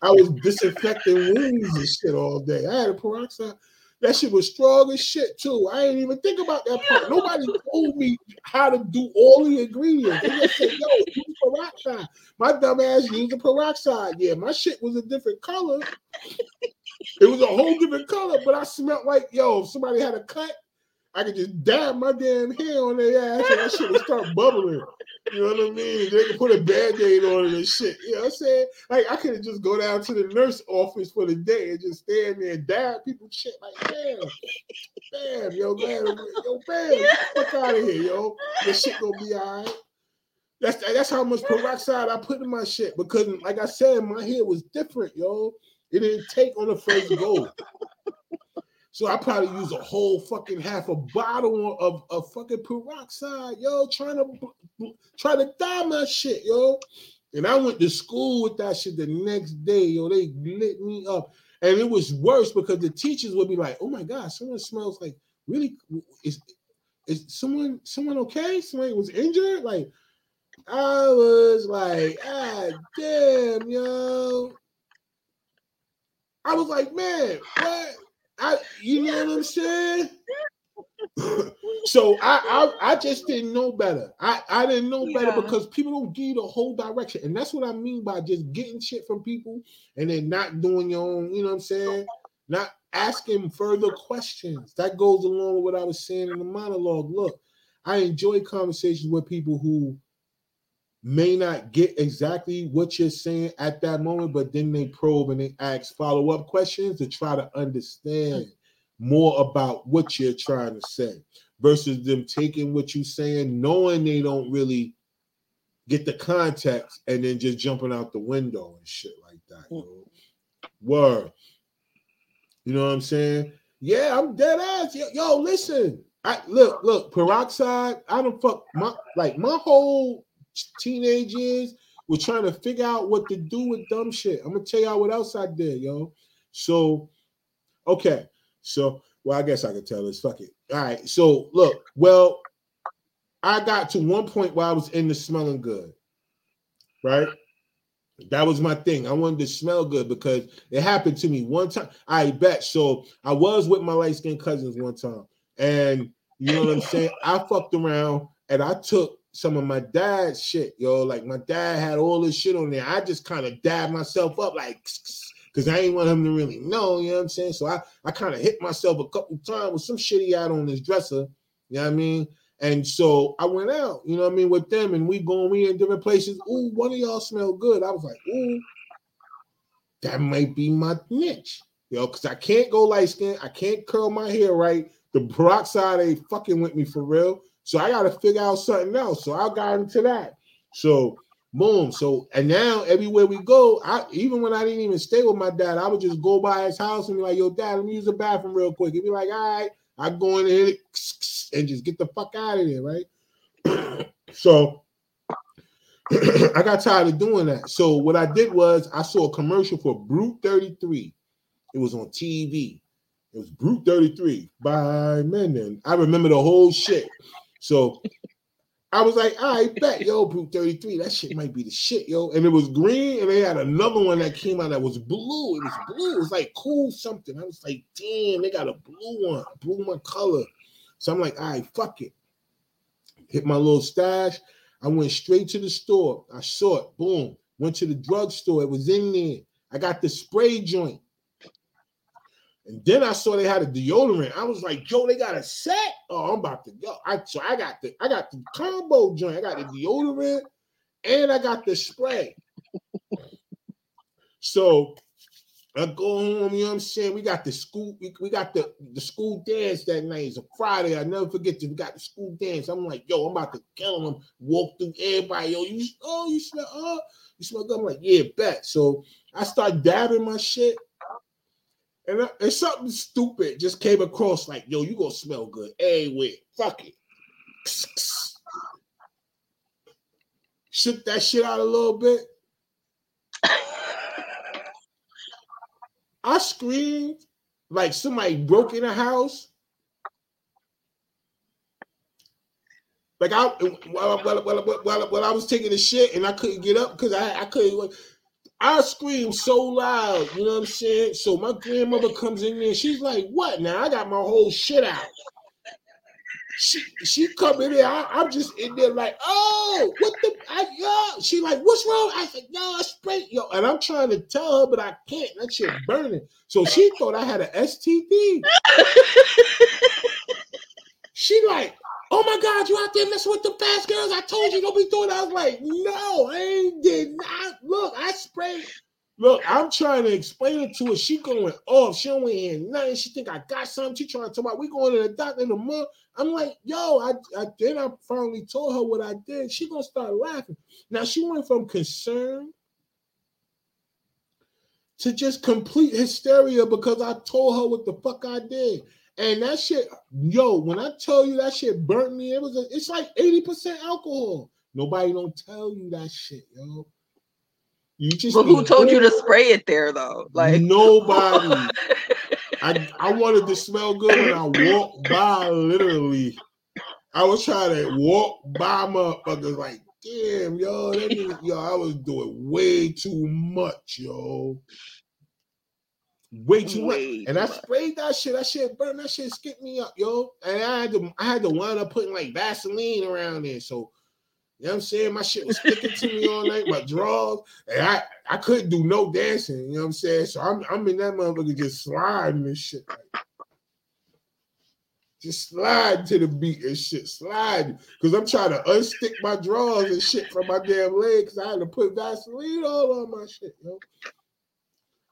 I was disinfecting wounds and shit all day. I had a peroxide. That shit was strong as shit too. I didn't even think about that part. Nobody told me how to do all the ingredients. They just said, yo, use peroxide. My dumb ass used the peroxide. Yeah, my shit was a different color. It was a whole different color, but I smelled like, yo, if somebody had a cut, I could just dab my damn hair on their ass and that shit would start bubbling. You know what I mean? They can put a band-aid on it and shit. You know what I'm saying? Like I could have just go down to the nurse office for the day and just stand there and dab people shit like damn. Bam, yo, bam, yo, bam, fuck out of here, yo. This shit gonna be all right. That's that's how much peroxide I put in my shit because, like I said, my hair was different, yo. It didn't take on the first go. So I probably use a whole fucking half a bottle of, of fucking peroxide, yo, trying to try to dye my shit, yo. And I went to school with that shit the next day, yo. They lit me up. And it was worse because the teachers would be like, oh my God, someone smells like really is is someone someone okay? Someone was injured? Like I was like, ah damn, yo. I was like, man, what? I, you know what I'm saying? so I, I I just didn't know better. I I didn't know better because people don't give you the whole direction, and that's what I mean by just getting shit from people and then not doing your own. You know what I'm saying? Not asking further questions. That goes along with what I was saying in the monologue. Look, I enjoy conversations with people who may not get exactly what you're saying at that moment, but then they probe and they ask follow up questions to try to understand more about what you're trying to say versus them taking what you're saying, knowing they don't really get the context and then just jumping out the window and shit like that. Mm. You know? Word. You know what I'm saying? Yeah, I'm dead ass. Yo, yo, listen. I look, look, peroxide. I don't fuck my like my whole teenage was trying to figure out what to do with dumb shit. I'm gonna tell y'all what else I did, yo. So, okay, so well, I guess I could tell this. Fuck it. All right. So look, well, I got to one point where I was in the smelling good, right? That was my thing. I wanted to smell good because it happened to me one time. I bet. So I was with my light skinned cousins one time, and you know what I'm saying. I fucked around and I took some of my dad's shit, yo. Like my dad had all this shit on there. I just kind of dabbed myself up, like, because I ain't want him to really know, you know what I'm saying? So I, I kind of hit myself a couple times with some shit he had on his dresser, you know what I mean? And so I went out, you know what I mean, with them, and we going, we in different places. Ooh, one of y'all smell good. I was like, ooh, that might be my niche, yo, because I can't go light skin, I can't curl my hair right. The peroxide ain't fucking with me for real. So I got to figure out something else. So I got into that. So boom. So and now everywhere we go, I even when I didn't even stay with my dad, I would just go by his house and be like, "Yo, dad, let me use the bathroom real quick." He'd be like, "All right." I go in there and just get the fuck out of there, right? so I got tired of doing that. So what I did was I saw a commercial for Brut 33. It was on TV. It was Brut 33 by Mennen. I remember the whole shit. So I was like, I bet, yo, Brut 33, that shit might be the shit, yo. And it was green, and they had another one that came out that was blue. It was blue. It was like cool something. I was like, damn, they got a blue one, blue my color. So I'm like, all right, fuck it. Hit my little stash. I went straight to the store. I saw it. Boom. Went to the drugstore. It was in there. I got the spray joint. And then I saw they had a deodorant. I was like, yo, they got a set. Oh, I'm about to go. I so I got the I got the combo joint. I got the deodorant and I got the spray. so I go home, you know what I'm saying? We got the school, we, we got the, the school dance that night. It's a Friday. I never forget to we got the school dance. I'm like, yo, I'm about to kill them. Walk through everybody. Yo, you oh, you smell oh, you smell good. I'm like, yeah, bet. So I start dabbing my shit. And, and something stupid just came across like, yo, you gonna smell good. Hey, wait, fuck it. Shook that shit out a little bit. I screamed like somebody broke in a house. Like I while, while, while, while, I was taking a shit and I couldn't get up because I, I couldn't I scream so loud, you know what I'm saying? So my grandmother comes in there, she's like, "What now? I got my whole shit out." She she come in there, I, am just in there like, "Oh, what the? I, yo. She like, "What's wrong?" I said, "No, I sprayed yo," and I'm trying to tell her, but I can't. That shit burning. So she thought I had an STD. She like, oh my God, you out there messing with the fast girls. I told you don't be doing that. I was like, no, I did not. Look, I sprayed. Look, I'm trying to explain it to her. She going off. She don't hear nothing. She think I got something. She trying to talk about we going to the doctor in a month. I'm like, yo, I, I then I finally told her what I did. She gonna start laughing. Now she went from concern to just complete hysteria because I told her what the fuck I did. And that shit, yo, when I tell you that shit burnt me, it was a, it's like 80% alcohol. Nobody don't tell you that shit, yo. You just but who told you to spray it there though? Like nobody. I I wanted to smell good when I walked by literally. I was trying to walk by my motherfuckers like, damn, yo, that nigga, yo, I was doing way too much, yo way too way much. And I sprayed that shit. That shit burned. That shit skipped me up, yo. And I had to I had to wind up putting like Vaseline around there. So you know what I'm saying? My shit was sticking to me all night, my drawers. And I, I couldn't do no dancing, you know what I'm saying? So I'm I'm in that motherfucker just sliding and shit. Like, just slide to the beat and shit, slide. Cause I'm trying to unstick my drawers and shit from my damn legs. I had to put Vaseline all on my shit, yo.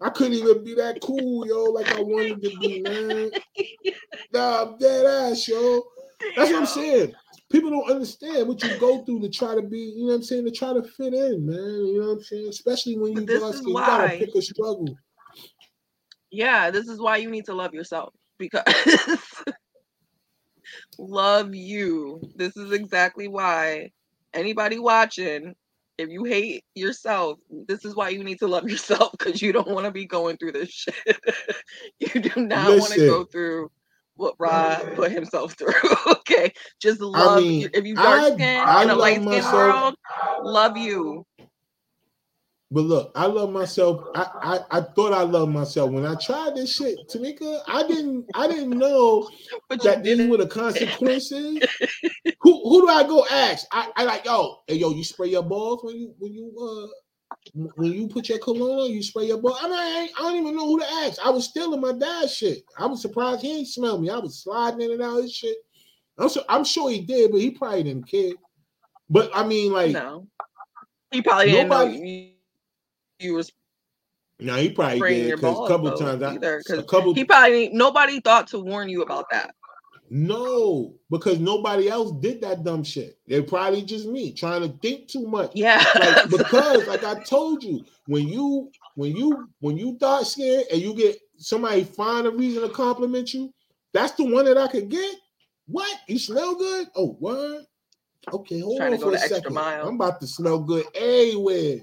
I couldn't even be that cool, yo, like I wanted to be, man. nah, I'm dead ass, yo. That's what I'm saying. People don't understand what you go through to try to be, you know what I'm saying, to try to fit in, man. You know what I'm saying? Especially when you, go, you gotta pick a struggle. Yeah, this is why you need to love yourself because love you. This is exactly why anybody watching if you hate yourself, this is why you need to love yourself because you don't want to be going through this shit. you do not want to go through what Rod put himself through. okay, just love. I mean, if you dark skin in a light skin world, love you. But look, I love myself. I, I I thought I loved myself when I tried this shit, Tamika. I didn't I didn't know but that these were the consequences. who who do I go ask? I, I like yo, hey yo, you spray your balls when you when you uh when you put your cologne on, you spray your balls. I mean, I, I don't even know who to ask. I was stealing my dad's shit. I was surprised he ain't smell me. I was sliding in and out of his shit. I'm sure I'm sure he did, but he probably didn't care. But I mean, like, no, he probably nobody, didn't you was no, he probably did because a couple times I, either, because a couple he probably nobody thought to warn you about that. No, because nobody else did that dumb shit. They're probably just me trying to think too much. Yeah, like, because like I told you, when you when you when you dark scared and you get somebody find a reason to compliment you, that's the one that I could get. What? You smell good? Oh, what? Okay, hold on for a second. I'm about to smell good everywhere.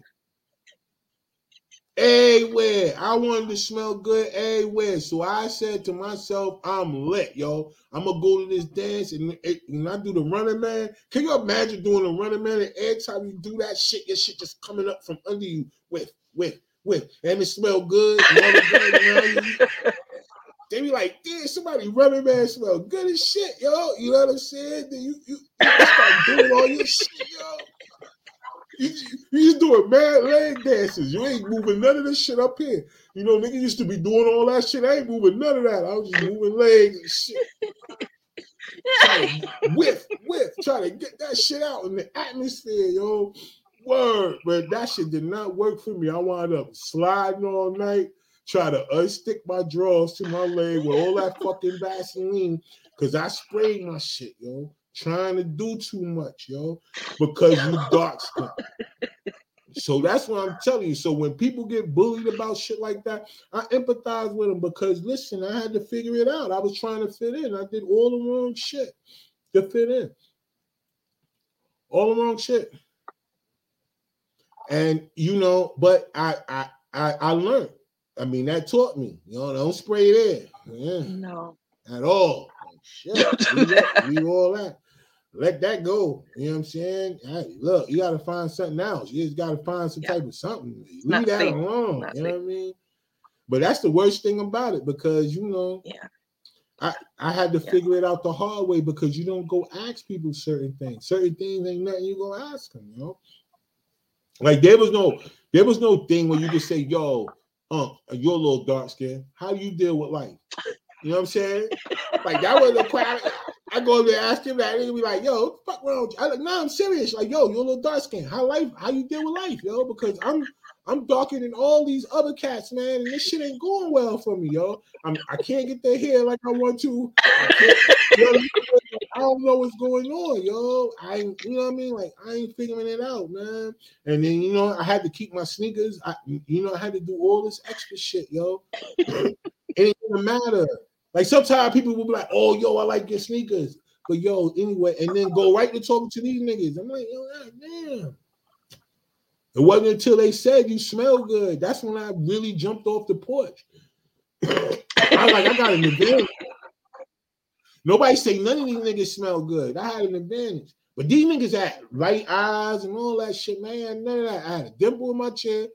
Everywhere. I wanted to smell good everywhere. So I said to myself, I'm lit, yo. I'm gonna go to this dance and when I do the running man. Can you imagine doing the running man and every time you do that shit, your shit just coming up from under you with with with and it smell good. they be like, damn, somebody running man smell good as shit, yo. You know what I'm saying? Then you you, you start doing all your shit, yo. You, you just doing mad leg dances. You ain't moving none of this shit up here. You know, nigga used to be doing all that shit. I ain't moving none of that. I was just moving legs and shit. whiff, whiff, trying to get that shit out in the atmosphere, yo. Word, but that shit did not work for me. I wound up sliding all night, try to unstick my drawers to my leg with all that fucking Vaseline, because I sprayed my shit, yo trying to do too much, yo, because you dark skin. So that's what I'm telling you. So when people get bullied about shit like that, I empathize with them because listen, I had to figure it out. I was trying to fit in. I did all the wrong shit to fit in. All the wrong shit. And you know, but I I I, I learned. I mean, that taught me. You know, don't spray there. Yeah. No. At all. Shit. leave all that let that go. You know what I'm saying? Hey, look, you got to find something else. You just got to find some yeah. type of something. Leave Not that safe. alone. Not you know safe. what I mean? But that's the worst thing about it because you know, yeah, I I had to yeah. figure it out the hard way because you don't go ask people certain things. Certain things ain't nothing you go ask them. You know, like there was no there was no thing where you just say, "Yo, um, you're a little dark skin. How do you deal with life?" You know what I'm saying? like that was a question. I go over there ask him that, and be like, "Yo, what the fuck wrong with you?" I like, "Nah, I'm serious. Like, yo, you're a little dark skin. How life? How you deal with life, yo? Because I'm I'm darker than all these other cats, man, and this shit ain't going well for me, yo. I'm I can't get their hair like I want to. I, yo, I don't know what's going on, yo. I you know what I mean? Like I ain't figuring it out, man. And then you know I had to keep my sneakers. I you know I had to do all this extra shit, yo. it ain't even matter. Like sometimes people will be like, "Oh, yo, I like your sneakers," but yo, anyway, and then go right to talking to these niggas. I'm like, yo, God damn. It wasn't until they said you smell good. That's when I really jumped off the porch. I was like, I got an advantage. Nobody say none of these niggas smell good. I had an advantage. But these niggas had right eyes and all that shit, man. None of that. I had a dimple in my chin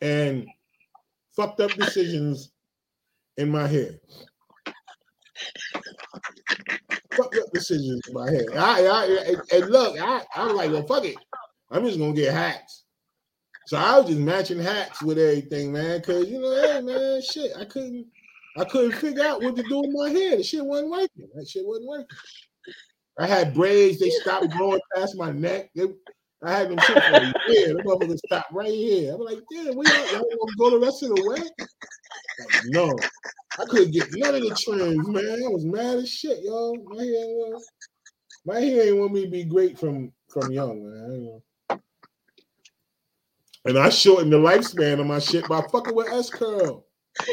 and fucked up decisions in my head. Fucked up decisions in my head. I, I, and look, I, I was like, well, fuck it. I'm just gonna get hats. So I was just matching hats with everything, man. Cause you know, hey man, shit, I couldn't, I couldn't figure out what to do with my hair. The shit wasn't working. That shit wasn't working. I had braids, they stopped growing past my neck. They, I had them shit for a year. The motherfucker stopped right here. I'm like, damn, we y'all gonna go the rest of the way? Like, no, I couldn't get none of the trims, man. I was mad as shit, yo. My hair ain't want, my hair ain't want me to be great from from young, man. And I shortened the lifespan of my shit by fucking with S curl.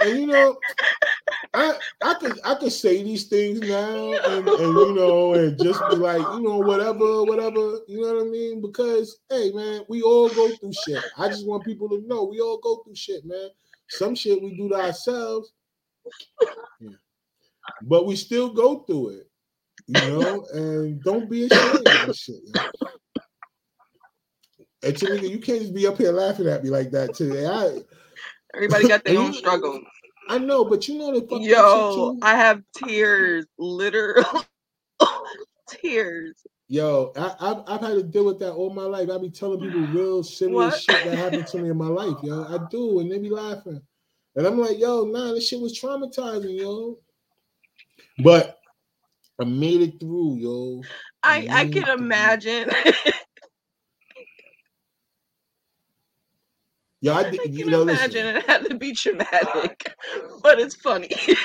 and you know, I I could I could say these things now and, and you know and just be like, you know, whatever, whatever, you know what I mean? Because hey man, we all go through shit. I just want people to know we all go through shit, man. Some shit we do to ourselves. But we still go through it, you know, and don't be ashamed of shit. You? And Tamika, you can't just be up here laughing at me like that today. I Everybody got their own struggles. I know, but you know the Yo, I have tears, literal tears. Yo, I, have I've had to deal with that all my life. I be telling people real serious shit that happened to me in my life, yo. I do, and they be laughing. And I'm like, yo, nah, this shit was traumatizing, yo. But I made it through, yo. I, I, I can imagine. Yeah, I, can you know, imagine listen. it had to be traumatic, but it's funny.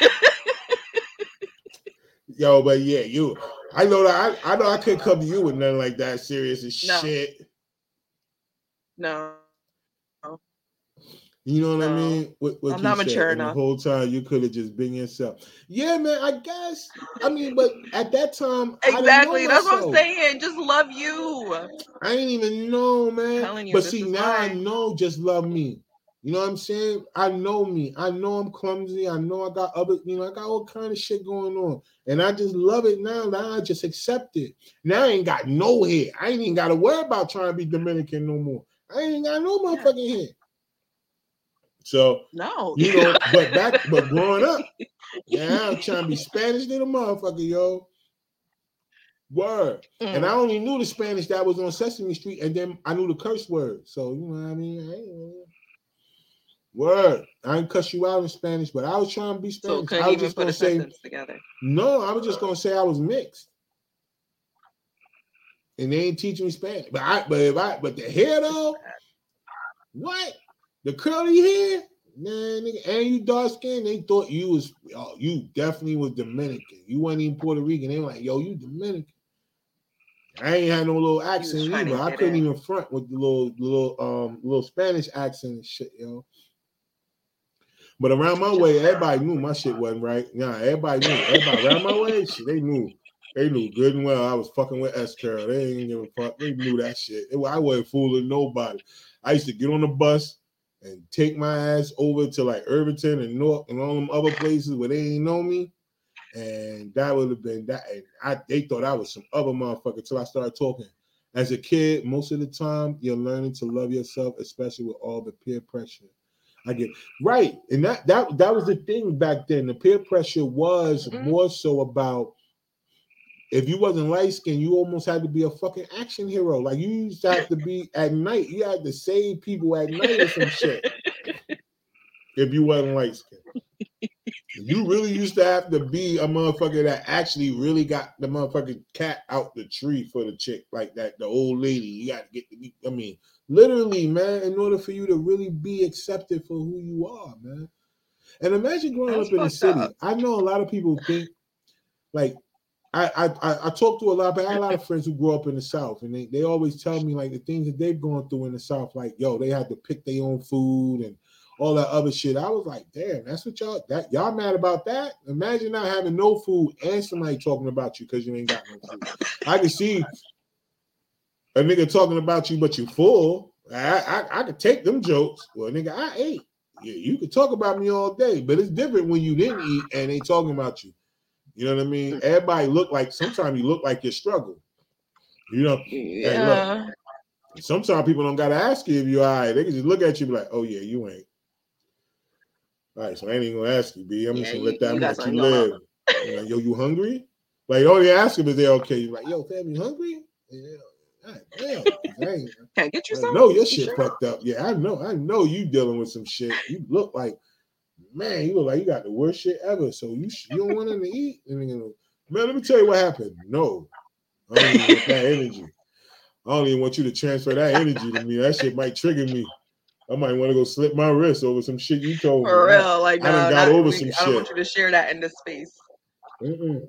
Yo, but yeah, you. I know that I, I know I couldn't come to you with nothing like that serious as no. shit. No. You know what no. I mean? What, what I'm not mature enough. The whole time you could have just been yourself. Yeah, man. I guess. I mean, but at that time, exactly. That's what I'm saying. Just love you. I ain't even know, man. You, but see, now I know. Just love me. You know what I'm saying? I know me. I know I'm clumsy. I know I got other, you know, I got all kind of shit going on. And I just love it now. Now I just accept it. Now I ain't got no hair. I ain't even got to worry about trying to be Dominican no more. I ain't got no motherfucking hair. So no, you know, but back, but growing up, yeah, I'm trying to be Spanish little motherfucker, yo. Word. Mm. And I only knew the Spanish that was on Sesame Street, and then I knew the curse word. So you know what I mean? Word. I didn't cuss you out in Spanish, but I was trying to be Spanish. So I was just gonna say together. No, I was just gonna say I was mixed. And they ain't teaching me Spanish. But I but if I but the hair though, what? The curly hair, man, nigga, and you dark skin, they thought you was oh, you definitely was Dominican. You weren't even Puerto Rican. They were like, yo, you Dominican. I ain't had no little accent either. I couldn't even front with the little little um little Spanish accent and shit, yo. But around my way, everybody knew my shit wasn't right. Nah, everybody knew. Everybody around my way, shit, they knew. They knew good and well I was fucking with S Curl. They ain't give a fuck. They knew that shit. It, I wasn't fooling nobody. I used to get on the bus, and take my ass over to like Irvington and North and all them other places where they ain't know me. And that would have been that. I they thought I was some other motherfucker till I started talking. As a kid, most of the time you're learning to love yourself, especially with all the peer pressure. I get right, and that that that was the thing back then. The peer pressure was mm-hmm. more so about if you wasn't light skinned, you almost had to be a fucking action hero. Like you used to have to be at night. You had to save people at night or some shit. if you wasn't light skinned. you really used to have to be a motherfucker that actually really got the motherfucking cat out the tree for the chick like that, the old lady. You got to get to be, I mean, literally, man, in order for you to really be accepted for who you are, man. And imagine growing That's up in the city. up. I know a lot of people think like I I I, talk to a lot, but I had a lot of friends who grew up in the South, and they, they always tell me like the things that they've gone through in the South, like yo, they had to pick their own food and all that other shit. I was like, damn, that's what y'all that y'all mad about that? Imagine not having no food and somebody talking about you because you ain't got no food. I can see a nigga talking about you, but you full. I, I I could take them jokes. Well, nigga, I ate. Yeah, you could talk about me all day, but it's different when you didn't eat and they talking about you. You know what I mean? Mm. Everybody look like sometimes you look like you struggle. You know, Yeah. sometimes people don't gotta ask you if you're all right. They can just look at you and be like, oh yeah, you ain't. All right, so I ain't even gonna ask you, B. I'm just gonna you- let that you let you live. You know, yo, you hungry? Like only ask them if they're okay. You're like, yo, fam, you hungry? Yeah. God damn. I Can I get you I some? know your You shit sure? fucked up. Yeah, I know. I know you dealing with some shit. You look like, man, you look like you got the worst shit ever. So you sh- you don't want them to eat. Man, let me tell you what happened. No, I don't even want that energy. I don't even want you to transfer that energy to me. That shit might trigger me. I might want to go slip my wrist over some shit you told me. For real, like I no, got over some I don't want you to share that in the space. Mm-mm.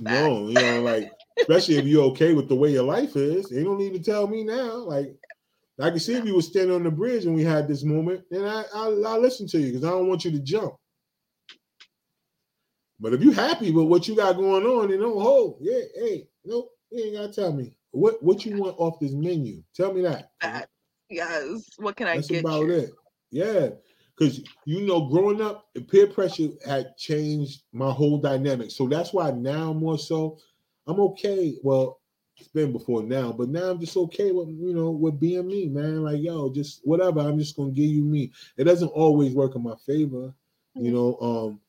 No, you know, like especially if you're okay with the way your life is, you don't need to tell me now. Like I can see if you were standing on the bridge and we had this moment, and I I, I listen to you because I don't want you to jump. But if you happy with what you got going on, then don't hold. Yeah, hey, nope, you ain't gotta tell me what what you want off this menu. Tell me that. That- Yes. What can I That's get about you? it. Yeah. Because you know, growing up, peer pressure had changed my whole dynamic. So that's why now more so, I'm okay. Well, it's been before now, but now I'm just okay with you know with being me, man. Like yo, just whatever. I'm just gonna give you me. It doesn't always work in my favor, you Mhm. know. Um,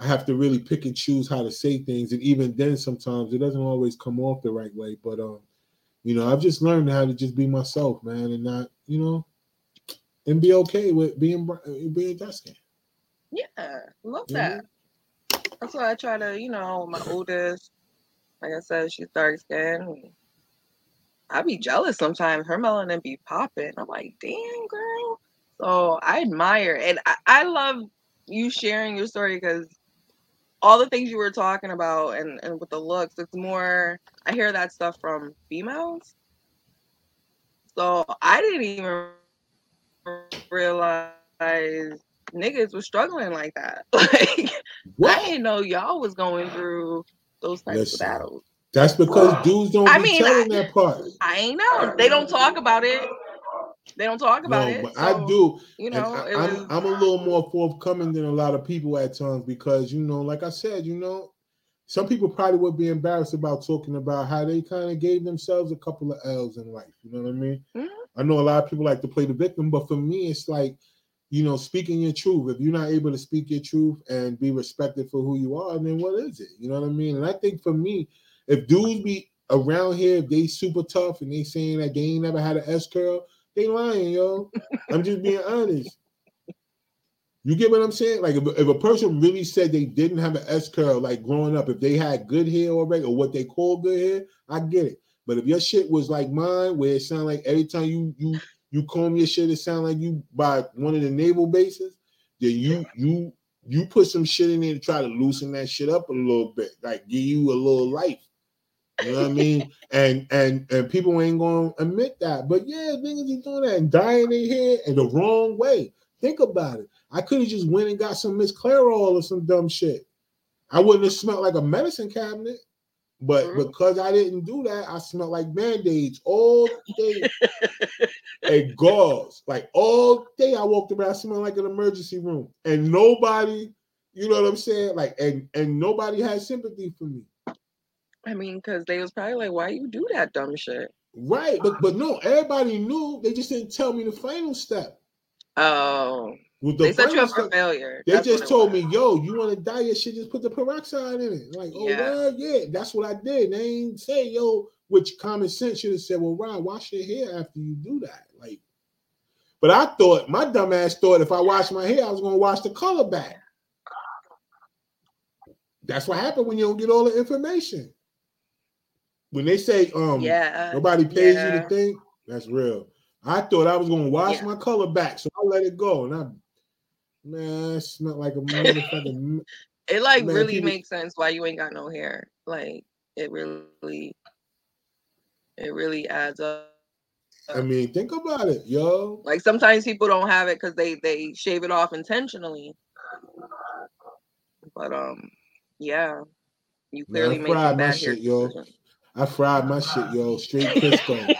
I have to really pick and choose how to say things, and even then, sometimes it doesn't always come off the right way. But um, you know, I've just learned how to just be myself, man, and not, you know, and be okay with being being Dustin. Yeah, love Mhm. that. That's why I try to, you know, my oldest, like I said, she's dark skinned. I be jealous sometimes. Her melanin be popping. I'm like, damn, girl. So I admire and I, I love you sharing your story because all the things you were talking about and, and with the looks, it's more I hear that stuff from females. So I didn't even realize niggas was struggling like that. Like What? I didn't know y'all was going through those types Listen. of battles. That's because dudes don't I be mean, telling that part. I ain't know. They don't talk about it. They don't talk about No, it. but I do. You know, I, it I'm I'm a little more forthcoming than a lot of people at times because you know, like I said, you know, some people probably would be embarrassed about talking about how they kind of gave themselves a couple of L's in life. You know what I mean? Mhm. I know a lot of people like to play the victim, but for me, it's like, you know, speaking your truth. If you're not able to speak your truth and be respected for who you are, then what is it? You know what I mean? And I think for me, if dudes be around here, if they super tough and they saying that they ain't never had an S curl, they lying, yo. I'm just being honest. You get what I'm saying? Like if, if a person really said they didn't have an S curl, like growing up, if they had good hair already or what they call good hair, I get it. But if your shit was like mine, where it sound like every time you you you comb your shit, it sound like you by one of the naval bases, then you you you put some shit in there to try to loosen that shit up a little bit, like give you a little life. You know what I mean? And and and people ain't gonna admit that. But yeah, niggas is doing that and dyeing their hair in the wrong way. Think about it. I could have just went and got some Miss Clairol or some dumb shit. I wouldn't have smelled like a medicine cabinet. But Mhm. because I didn't do that, I smelled like band-aids all day and gauze. Like all day I walked around smelling like an emergency room. And nobody, you know what I'm saying? Like, and and nobody had sympathy for me. I mean, because they was probably like, why you do that dumb shit? Right. But but no, everybody knew. They just didn't tell me the final step. Oh, The they set you up for failure. They That's just told was. me, yo, you want to dye your shit, just put the peroxide in it. Like, oh, Yeah. well, yeah, that's what I did. They ain't say, yo, which common sense should have said, well, Ryan, wash your hair after you do that. Like, But I thought my dumb ass thought if I washed my hair, I was gonna wash the color back. That's what happened when you don't get all the information. When they say um yeah, nobody pays yeah. you to think, that's real. I thought I was gonna wash Yeah. my color back, so I let it go. And I man, it's not like a motherfucking It like Man, really people- makes sense why you ain't got no hair. Like it really, it really adds up. I mean, think about it, yo. Like sometimes people don't have it because they they shave it off intentionally. But um, yeah, you Man, clearly made fried some bad shit, yo. I fried my shit, yo. Straight Crisco.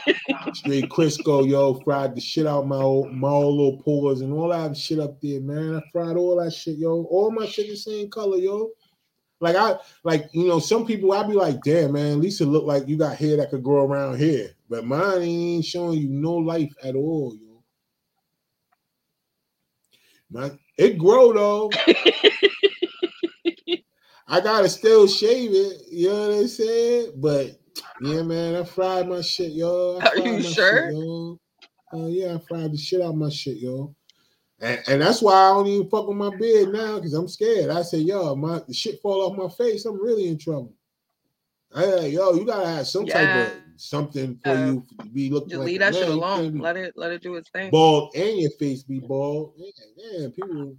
Straight Crisco, yo. Fried the shit out my old, my old little pores and all that shit up there, man. I fried all that shit, yo. All my shit the same color, yo. Like I like, you know, some people I'd be like, damn, man, at least it look like you got hair that could grow around here. But mine ain't showing you no life at all, yo. Man, it grow though. I gotta still shave it, you know what I'm saying? But yeah, man, I fried my shit, yo. I Are you sure? Shit, yo. Uh, yeah, I fried the shit out of my shit, yo. And, and that's why I don't even fuck with my beard now, because I'm scared. I say, yo, my the shit fall off my face, I'm really in trouble. Hey, yo, you gotta have some type of something for Yeah. you to be looking Just like leave that shit man. You can't alone. Let it let it do its thing. bald and your face be bald. Yeah, yeah, people man,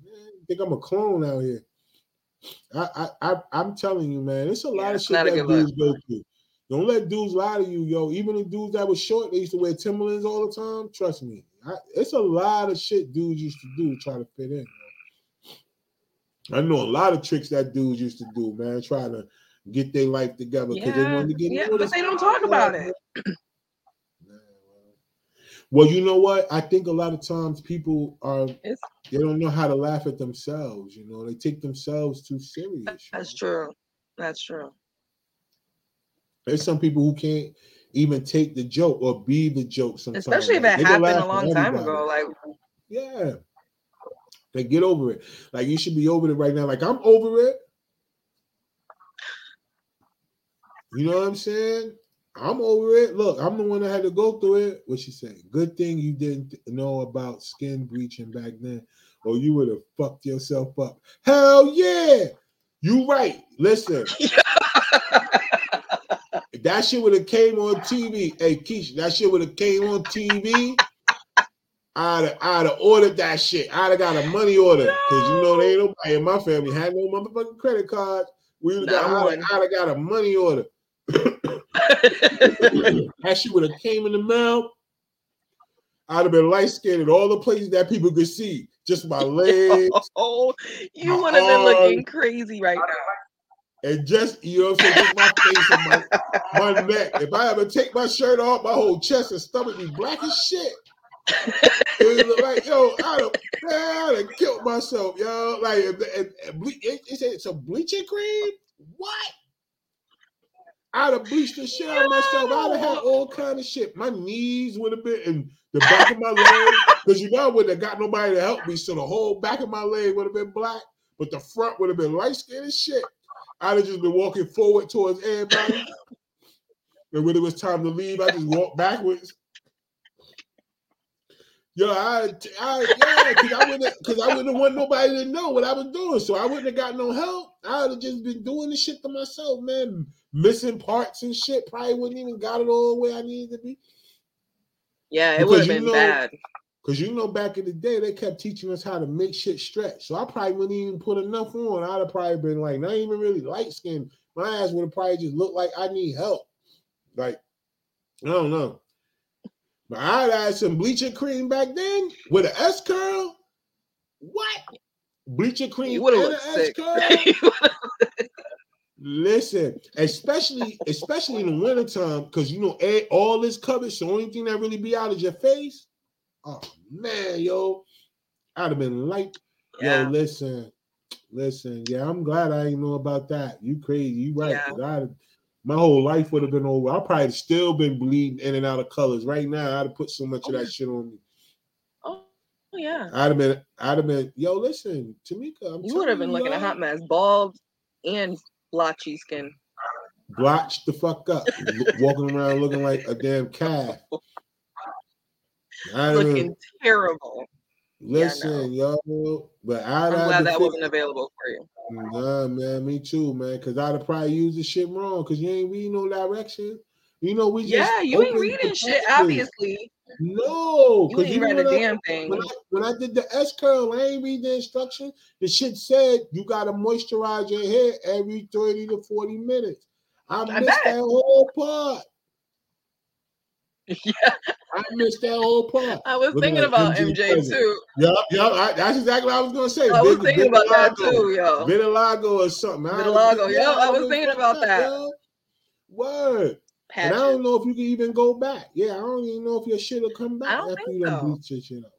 think I'm a clone out here. I, I, I I'm telling you, man, it's a lot Yeah, of shit that look. dudes go through. Don't let dudes lie to you, yo. Even the dudes that was short, they used to wear Timberlands all the time. Trust me, I, it's a lot of shit dudes used to do to try to fit in. yo. I know a lot of tricks that dudes used to do, man, trying to get their life together because they Yeah, wanted to get yeah, but they don't talk about it. Well, you know what? I think a lot of times people are It's they don't know how to laugh at themselves. You know, they take themselves too serious. that's know? true. That's true. There's some people who can't even take the joke or be the joke. Sometimes, Especially if Like, it they happened a long time ago. Like Yeah, they get over it. Like you should be over it right now. Like I'm over it. You know what I'm saying? I'm over it. Look, I'm the one that had to go through it. What she said? Good thing you didn't know about skin bleaching back then, or you would have fucked yourself up. Hell yeah, you right. Listen, if that shit would have came on TV. Hey, Keisha, that shit would have came on TV. I'd have, I'd have ordered that shit. I'd have got a money order because you know there ain't nobody in my family had no motherfucking credit cards. We would have Not got, I'd, one. have- I'd have got a money order. that shit would have came in the mail. I'd have been light skinned in all the places that people could see. Just my legs oh, you would have been looking crazy right now. And just you know what I'm saying, my face and my, my neck. If I ever take my shirt off, my whole chest and stomach be black as shit. Like, yo, I'd have, man, I'd killed myself, yo. Like, and, and, and ble- it, it said some bleaching cream. What? I'd have bleached the shit out of myself. I'd have had all kind of shit. My knees would have been in the back of my leg because you know I wouldn't have got nobody to help me. So the whole back of my leg would have been black, but the front would have been light skinned as shit. I'd have just been walking forward towards everybody. and when it was time to leave, I just walked backwards. Yo, I, I yeah, because I wouldn't, because I wouldn't want nobody to know what I was doing, so I wouldn't have got no help. I'd have just been doing the shit to myself, man, missing parts and shit. Probably wouldn't even got it all where I needed to be. Yeah, it would have been know- bad. Because you know, back in the day, they kept teaching us how to make shit stretch. So I probably wouldn't even put enough on. I'd have probably been like, not even really light skinned. My ass would have probably just looked like I need help. Like, I don't know. But I'd had some bleaching cream back then with an S curl. What? Bleaching cream You would and have an S curl? Listen, especially especially in the wintertime, because you know all this coverage, the only thing that really be out is your face. Oh man, yo, I'd have been like, yeah. yo, listen, listen, yeah, I'm glad I didn't know about that. You crazy, you right? Yeah. my whole life would have been over. I probably still been bleeding in and out of colors. Right now, I'd have put so much oh, of that shit on me. Oh yeah. I'd have been, I'd have been, yo, listen, Tamika, I'm You would have been looking a hot mess, bald and blotchy skin. blotched the fuck up, walking around looking like a damn calf. looking terrible. Listen, yeah, yo, but I'd I'm glad that wasn't available for you. Nah, man, me too, man. Cause I'd have probably used the shit wrong. Cause you ain't reading no direction. You know, we just yeah, you ain't reading shit, obviously. No, because you ain't read a damn thing. When I, when I did the S curl, I ain't read the instruction. The shit said you gotta moisturize your hair every 30 to 40 minutes. I, I missed bet. that whole part. Yeah, I missed that whole part. I was Looking thinking about MJ, MJ too. Yep, yep. that's exactly what I was gonna say. I was thinking about that too, yo. Vitiligo or something. Vitiligo, yeah. I was thinking about that. Yo. Word. Patches. And I don't know if you can even go back. Yeah, I don't even know if your shit will come back I after you done so. bleach your shit up.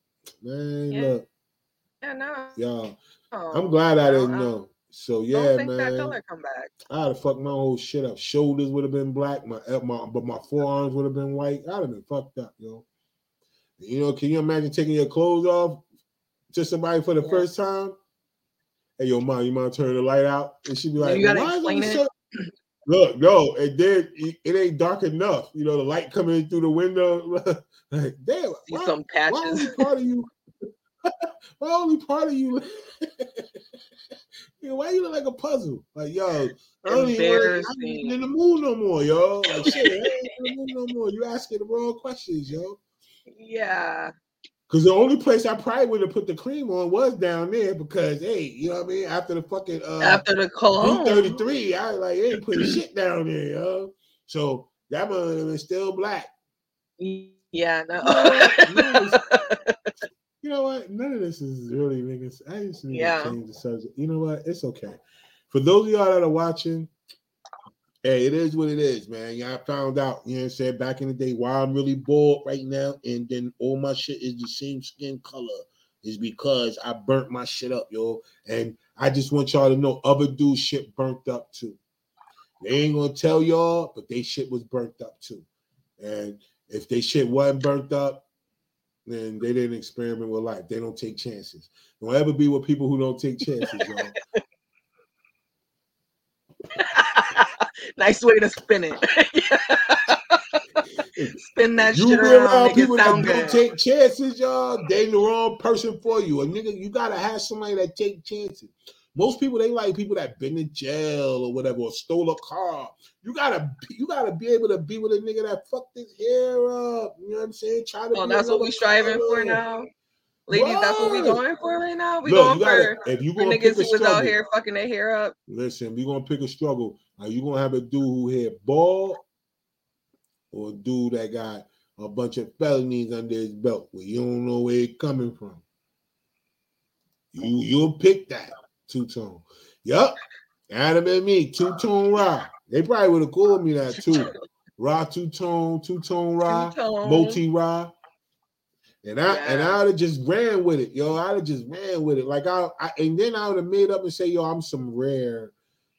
Man, yeah. look. Yeah, no. Y'all. Oh, I'm glad I didn't know. So yeah, man. That color come back. I'd have fucked my whole shit up. Shoulders would have been black, my, uh, my but my forearms would have been white. I'd have been fucked up, yo. You know, can you imagine taking your clothes off to somebody for the yeah. first time? Hey, yo, mom, you mind turn the light out? And she'd be like, you gotta explain it. So- Look, no, it did. It ain't dark enough. You know, the light coming through the window. like, damn, See why, some patches. Why only part of you? why only part of you? Why you look like a puzzle? Like, yo, I don't even ain't in the mood no more, yo. Like, shit, I ain't in the mood no more. You asking the wrong questions, yo. Yeah. Because the only place I probably would have put the cream on was down there because hey, you know what I mean? After the fucking uh after the cologne 33, I like, ain't putting shit down there, yo. So that one is still black. Yeah, no. you know what? None of this is really niggas. I just need yeah. to change the subject. You know what? It's okay. For those of y'all that are watching, hey, it is what it is, man. I found out, you know what I'm saying, back in the day why I'm really bored right now, and then all my shit is the same skin color, is because I burnt my shit up, yo. And I just want y'all to know other dudes shit burnt up too. They ain't gonna tell y'all, but they shit was burnt up too. And if they shit wasn't burnt up, then they didn't experiment with life. They don't take chances. Don't ever be with people who don't take chances, y'all. nice way to spin it. spin that you shit around. people that good. don't take chances, y'all. They the wrong person for you. A nigga, you gotta have somebody that take chances. Most people they like people that been in jail or whatever or stole a car. You gotta you gotta be able to be with a nigga that fucked his hair up. You know what I'm saying? Try to. Oh, that's what we striving color. for now. Ladies, what? that's what we going for right now. We Look, going gotta, for, if you for niggas who was out here fucking their hair up. Listen, we gonna pick a struggle. Are you gonna have a dude who hair bald or a dude that got a bunch of felonies under his belt where you don't know where it's coming from? You you'll pick that two tone. Yup. Adam and me, two tone raw. They probably would have called me that too. Raw two tone, two tone raw, multi raw. And I yeah. and I'd have just ran with it, yo. I'd have just ran with it. Like I, I and then I would have made up and say, yo, I'm some rare,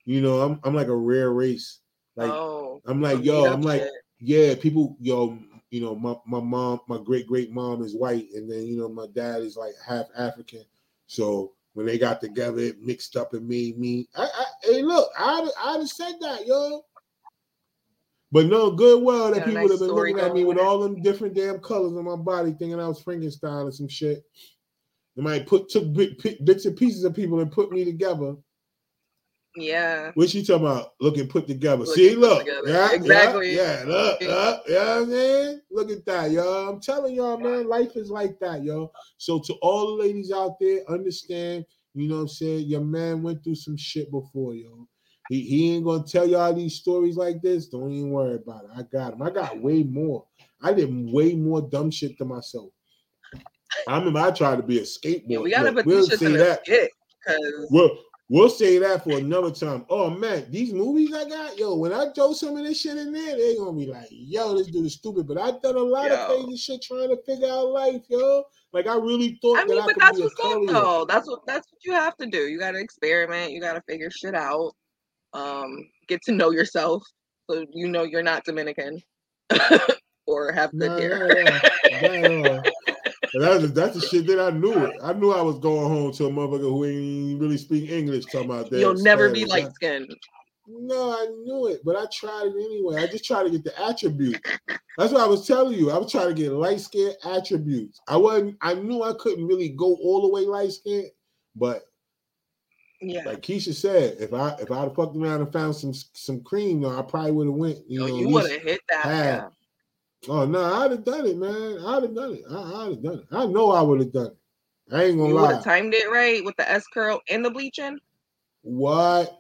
you know, I'm I'm like a rare race. Like oh, I'm like, yo, I'm like, yeah, people, yo, you know, my, my mom, my great great mom is white, and then you know, my dad is like half African. So when they got together, it mixed up and made me. I, I hey, look, I'd I'd have said that, yo. But no, good well that people nice have been looking at me with all them different damn colors on my body, thinking I was Frankenstein or some shit. They might put took big bits and pieces of people and put me together. Yeah. What she talking about? Looking put together. Looking See, look. Together. Yeah, exactly. Yeah, yeah look, yeah. What I'm saying? Look at that, y'all. I'm telling y'all, man, life is like that, y'all. So to all the ladies out there, understand, you know what I'm saying? Your man went through some shit before, yo. He, he ain't gonna tell y'all these stories like this. Don't even worry about it. I got him. I got way more. I did way more dumb shit to myself. I remember I tried to be a skateboard. Yeah, we gotta put we'll say that. Skit, we'll, we'll say that for another time. Oh man, these movies I got, yo, when I throw some of this shit in there, they gonna be like, yo, this dude is stupid. But I've done a lot yo. of crazy shit trying to figure out life, yo. Like I really thought. I mean, that but that's what's up, though. That's what that's what you have to do. You got to experiment. You got to figure shit out um, get to know yourself so you know you're not Dominican or have good nah, hair. Nah, that's, that's the shit that I knew it. I knew I was going home to a motherfucker who ain't really speak English talking about that. You'll never be light skinned. No, I knew it, but I tried it anyway. I just tried to get the attribute. That's what I was telling you. I was trying to get light skin attributes. I wasn't. I knew I couldn't really go all the way light skin, but Yeah. like Keisha said, if I if I'd have fucked around and found some some cream, though, I probably would have went. You Yo, know, you would have hit that. half. Yeah. Oh no, I'd have done it, man. I'd have done it. I, I'd have done it. I know I would have done it. I ain't gonna You would lie. have timed it right with the S curl and the bleaching. What?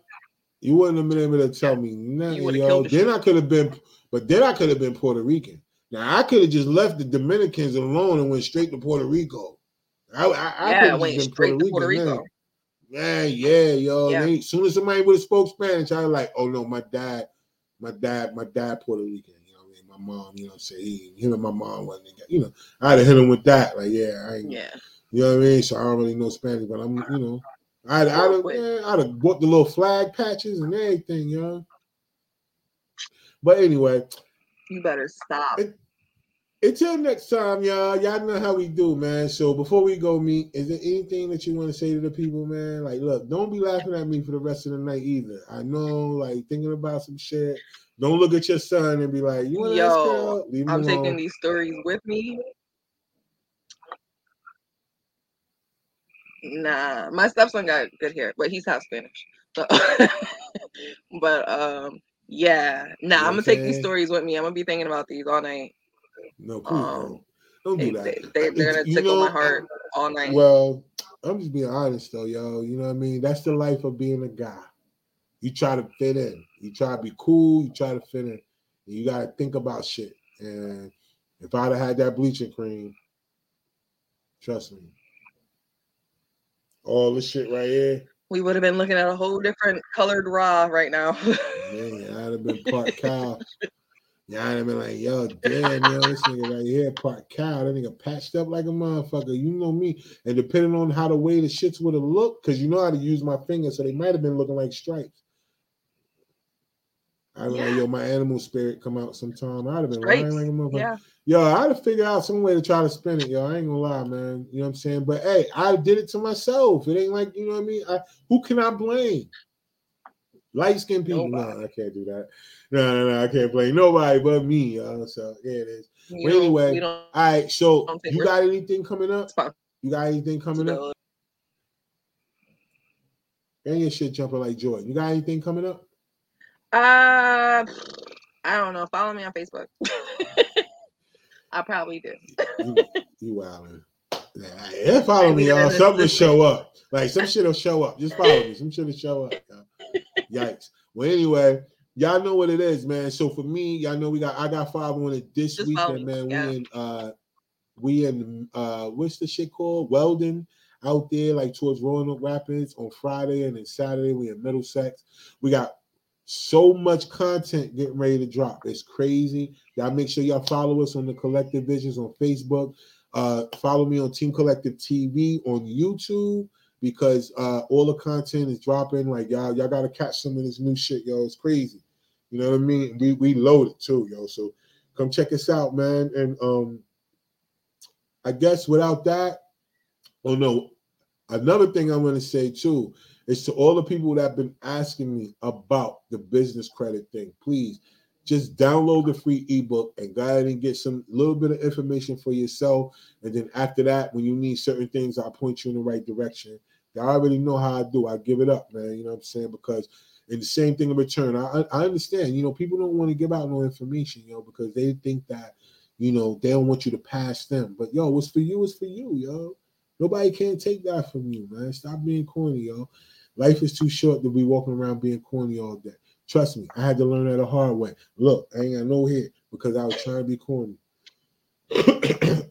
You wouldn't have been able to tell me nothing, yo. the Then. I could have been, but then I could have been Puerto Rican. Now I could have just left the Dominicans alone and went straight to Puerto Rico. I, I, I yeah, could have went straight Puerto to Puerto. Rico. Man. Man, yeah, yo. Yeah. As soon as somebody would have spoke Spanish, I was like, oh no, my dad, my dad, my dad Puerto Rican. My mom, you know what I'm saying? He, him and my mom wasn't together. You know, I had have hit him with that. Like, yeah, I ain't, Yeah. you know what I mean? So I don't really know Spanish, but I'm, uh-huh. you know, I'd, I'd, have, man, I'd have bought the little flag patches and everything, you know. But anyway, You better stop. It- until next time, y'all. Y'all know how we do, man. So before we go meet, is there anything that you want to say to the people, man? Like, look, don't be laughing at me for the rest of the night either. I know, like, thinking about some shit. Don't look at your son and be like, "You want to ask Yo, girl?" Leave I'm alone. taking these stories with me. Nah, my stepson got good hair, but he's half Spanish. So, but um, yeah, nah, I'm gonna take these stories with me. I'm gonna be thinking about these all night. No, please Um, don't. Don't They, do that. they, they, they're gonna You tickle know, my heart all night. Well, I'm just being honest though, yo. You know what I mean? That's the life of being a guy. You try to fit in. You try to be cool. You try to fit in. You gotta think about shit. And if I'd have had that bleaching cream, trust me, all this shit right here, we would have been looking at a whole different colored raw right now. man, I'd have been part cow. Yeah, I'd have been like, yo, damn, yo, this nigga right here, part cow. That nigga patched up like a motherfucker. You know me. And depending on how the way the shits would have looked, because you know how to use my fingers, so they might have been looking like stripes. I don't know, yo, my animal spirit come out sometime. I'd have been lying like a motherfucker. yeah, Yo, I'd have figured out some way to try to spin it, yo. I ain't gonna lie, man. You know what I'm saying? But hey, I did it to myself. It ain't like, you know what I mean? I, who can I blame? Light skinned people. No. I can't do that. No, no, no, I can't blame nobody but me, yo. So yeah, it is. You don't- anyway, All right, so you got anything coming up? You got anything coming up? And your shit jumping like Jordan. You got anything coming up? Uh, I don't know. Follow me on Facebook. I probably do. You, you wildin'. Yeah, yeah, follow me, y'all. Something will show up. Like some shit will show up. Just follow me. Some shit will show up. y'all. Yikes. Well, anyway, y'all know what it is, man. So for me, y'all know we got I got five on it this Just weekend, man. yeah. We in uh we in uh what's the shit called? Weldon out there, like towards Roanoke Rapids on Friday and then Saturday we in Middlesex. We got so much content getting ready to drop. It's crazy. Y'all make sure y'all follow us on the Collective Visions on Facebook. Uh, follow me on Team Collective TV on YouTube because uh, all the content is dropping. Like y'all, y'all gotta catch some of this new shit, yo. It's crazy. You know what I mean? We we loaded too, yo. So come check us out, man. And um, I guess without that, oh no, another thing I'm gonna say too is to all the people that have been asking me about the business credit thing, please just download the free ebook and go ahead and get some little bit of information for yourself. And then after that, when you need certain things, I'll point you in the right direction. I already know how I do. I give it up, man. You know what I'm saying? Because and the same thing in return. I I understand, you know, people don't want to give out no information, yo, know, because they think that, you know, they don't want you to pass them. But yo, what's for you is for you, yo. Nobody can't take that from you, man. Stop being corny, yo. Life is too short to be walking around being corny all day. Trust me, I had to learn that the hard way. Look, I ain't got no hit because I was trying to be corny.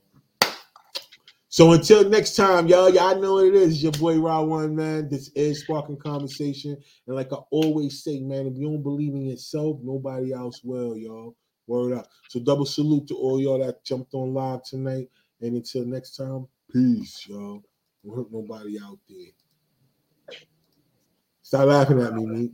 so until next time, y'all, y'all know what it is. It's your boy Raw One, man. This is Spark-N-Conversation. And like I always say, man, if you don't believe in yourself, nobody else will, y'all. Word up. So double salute to all y'all that jumped on live tonight. And until next time, peace, y'all. Don't hurt nobody out there. Stop laughing at me, mate.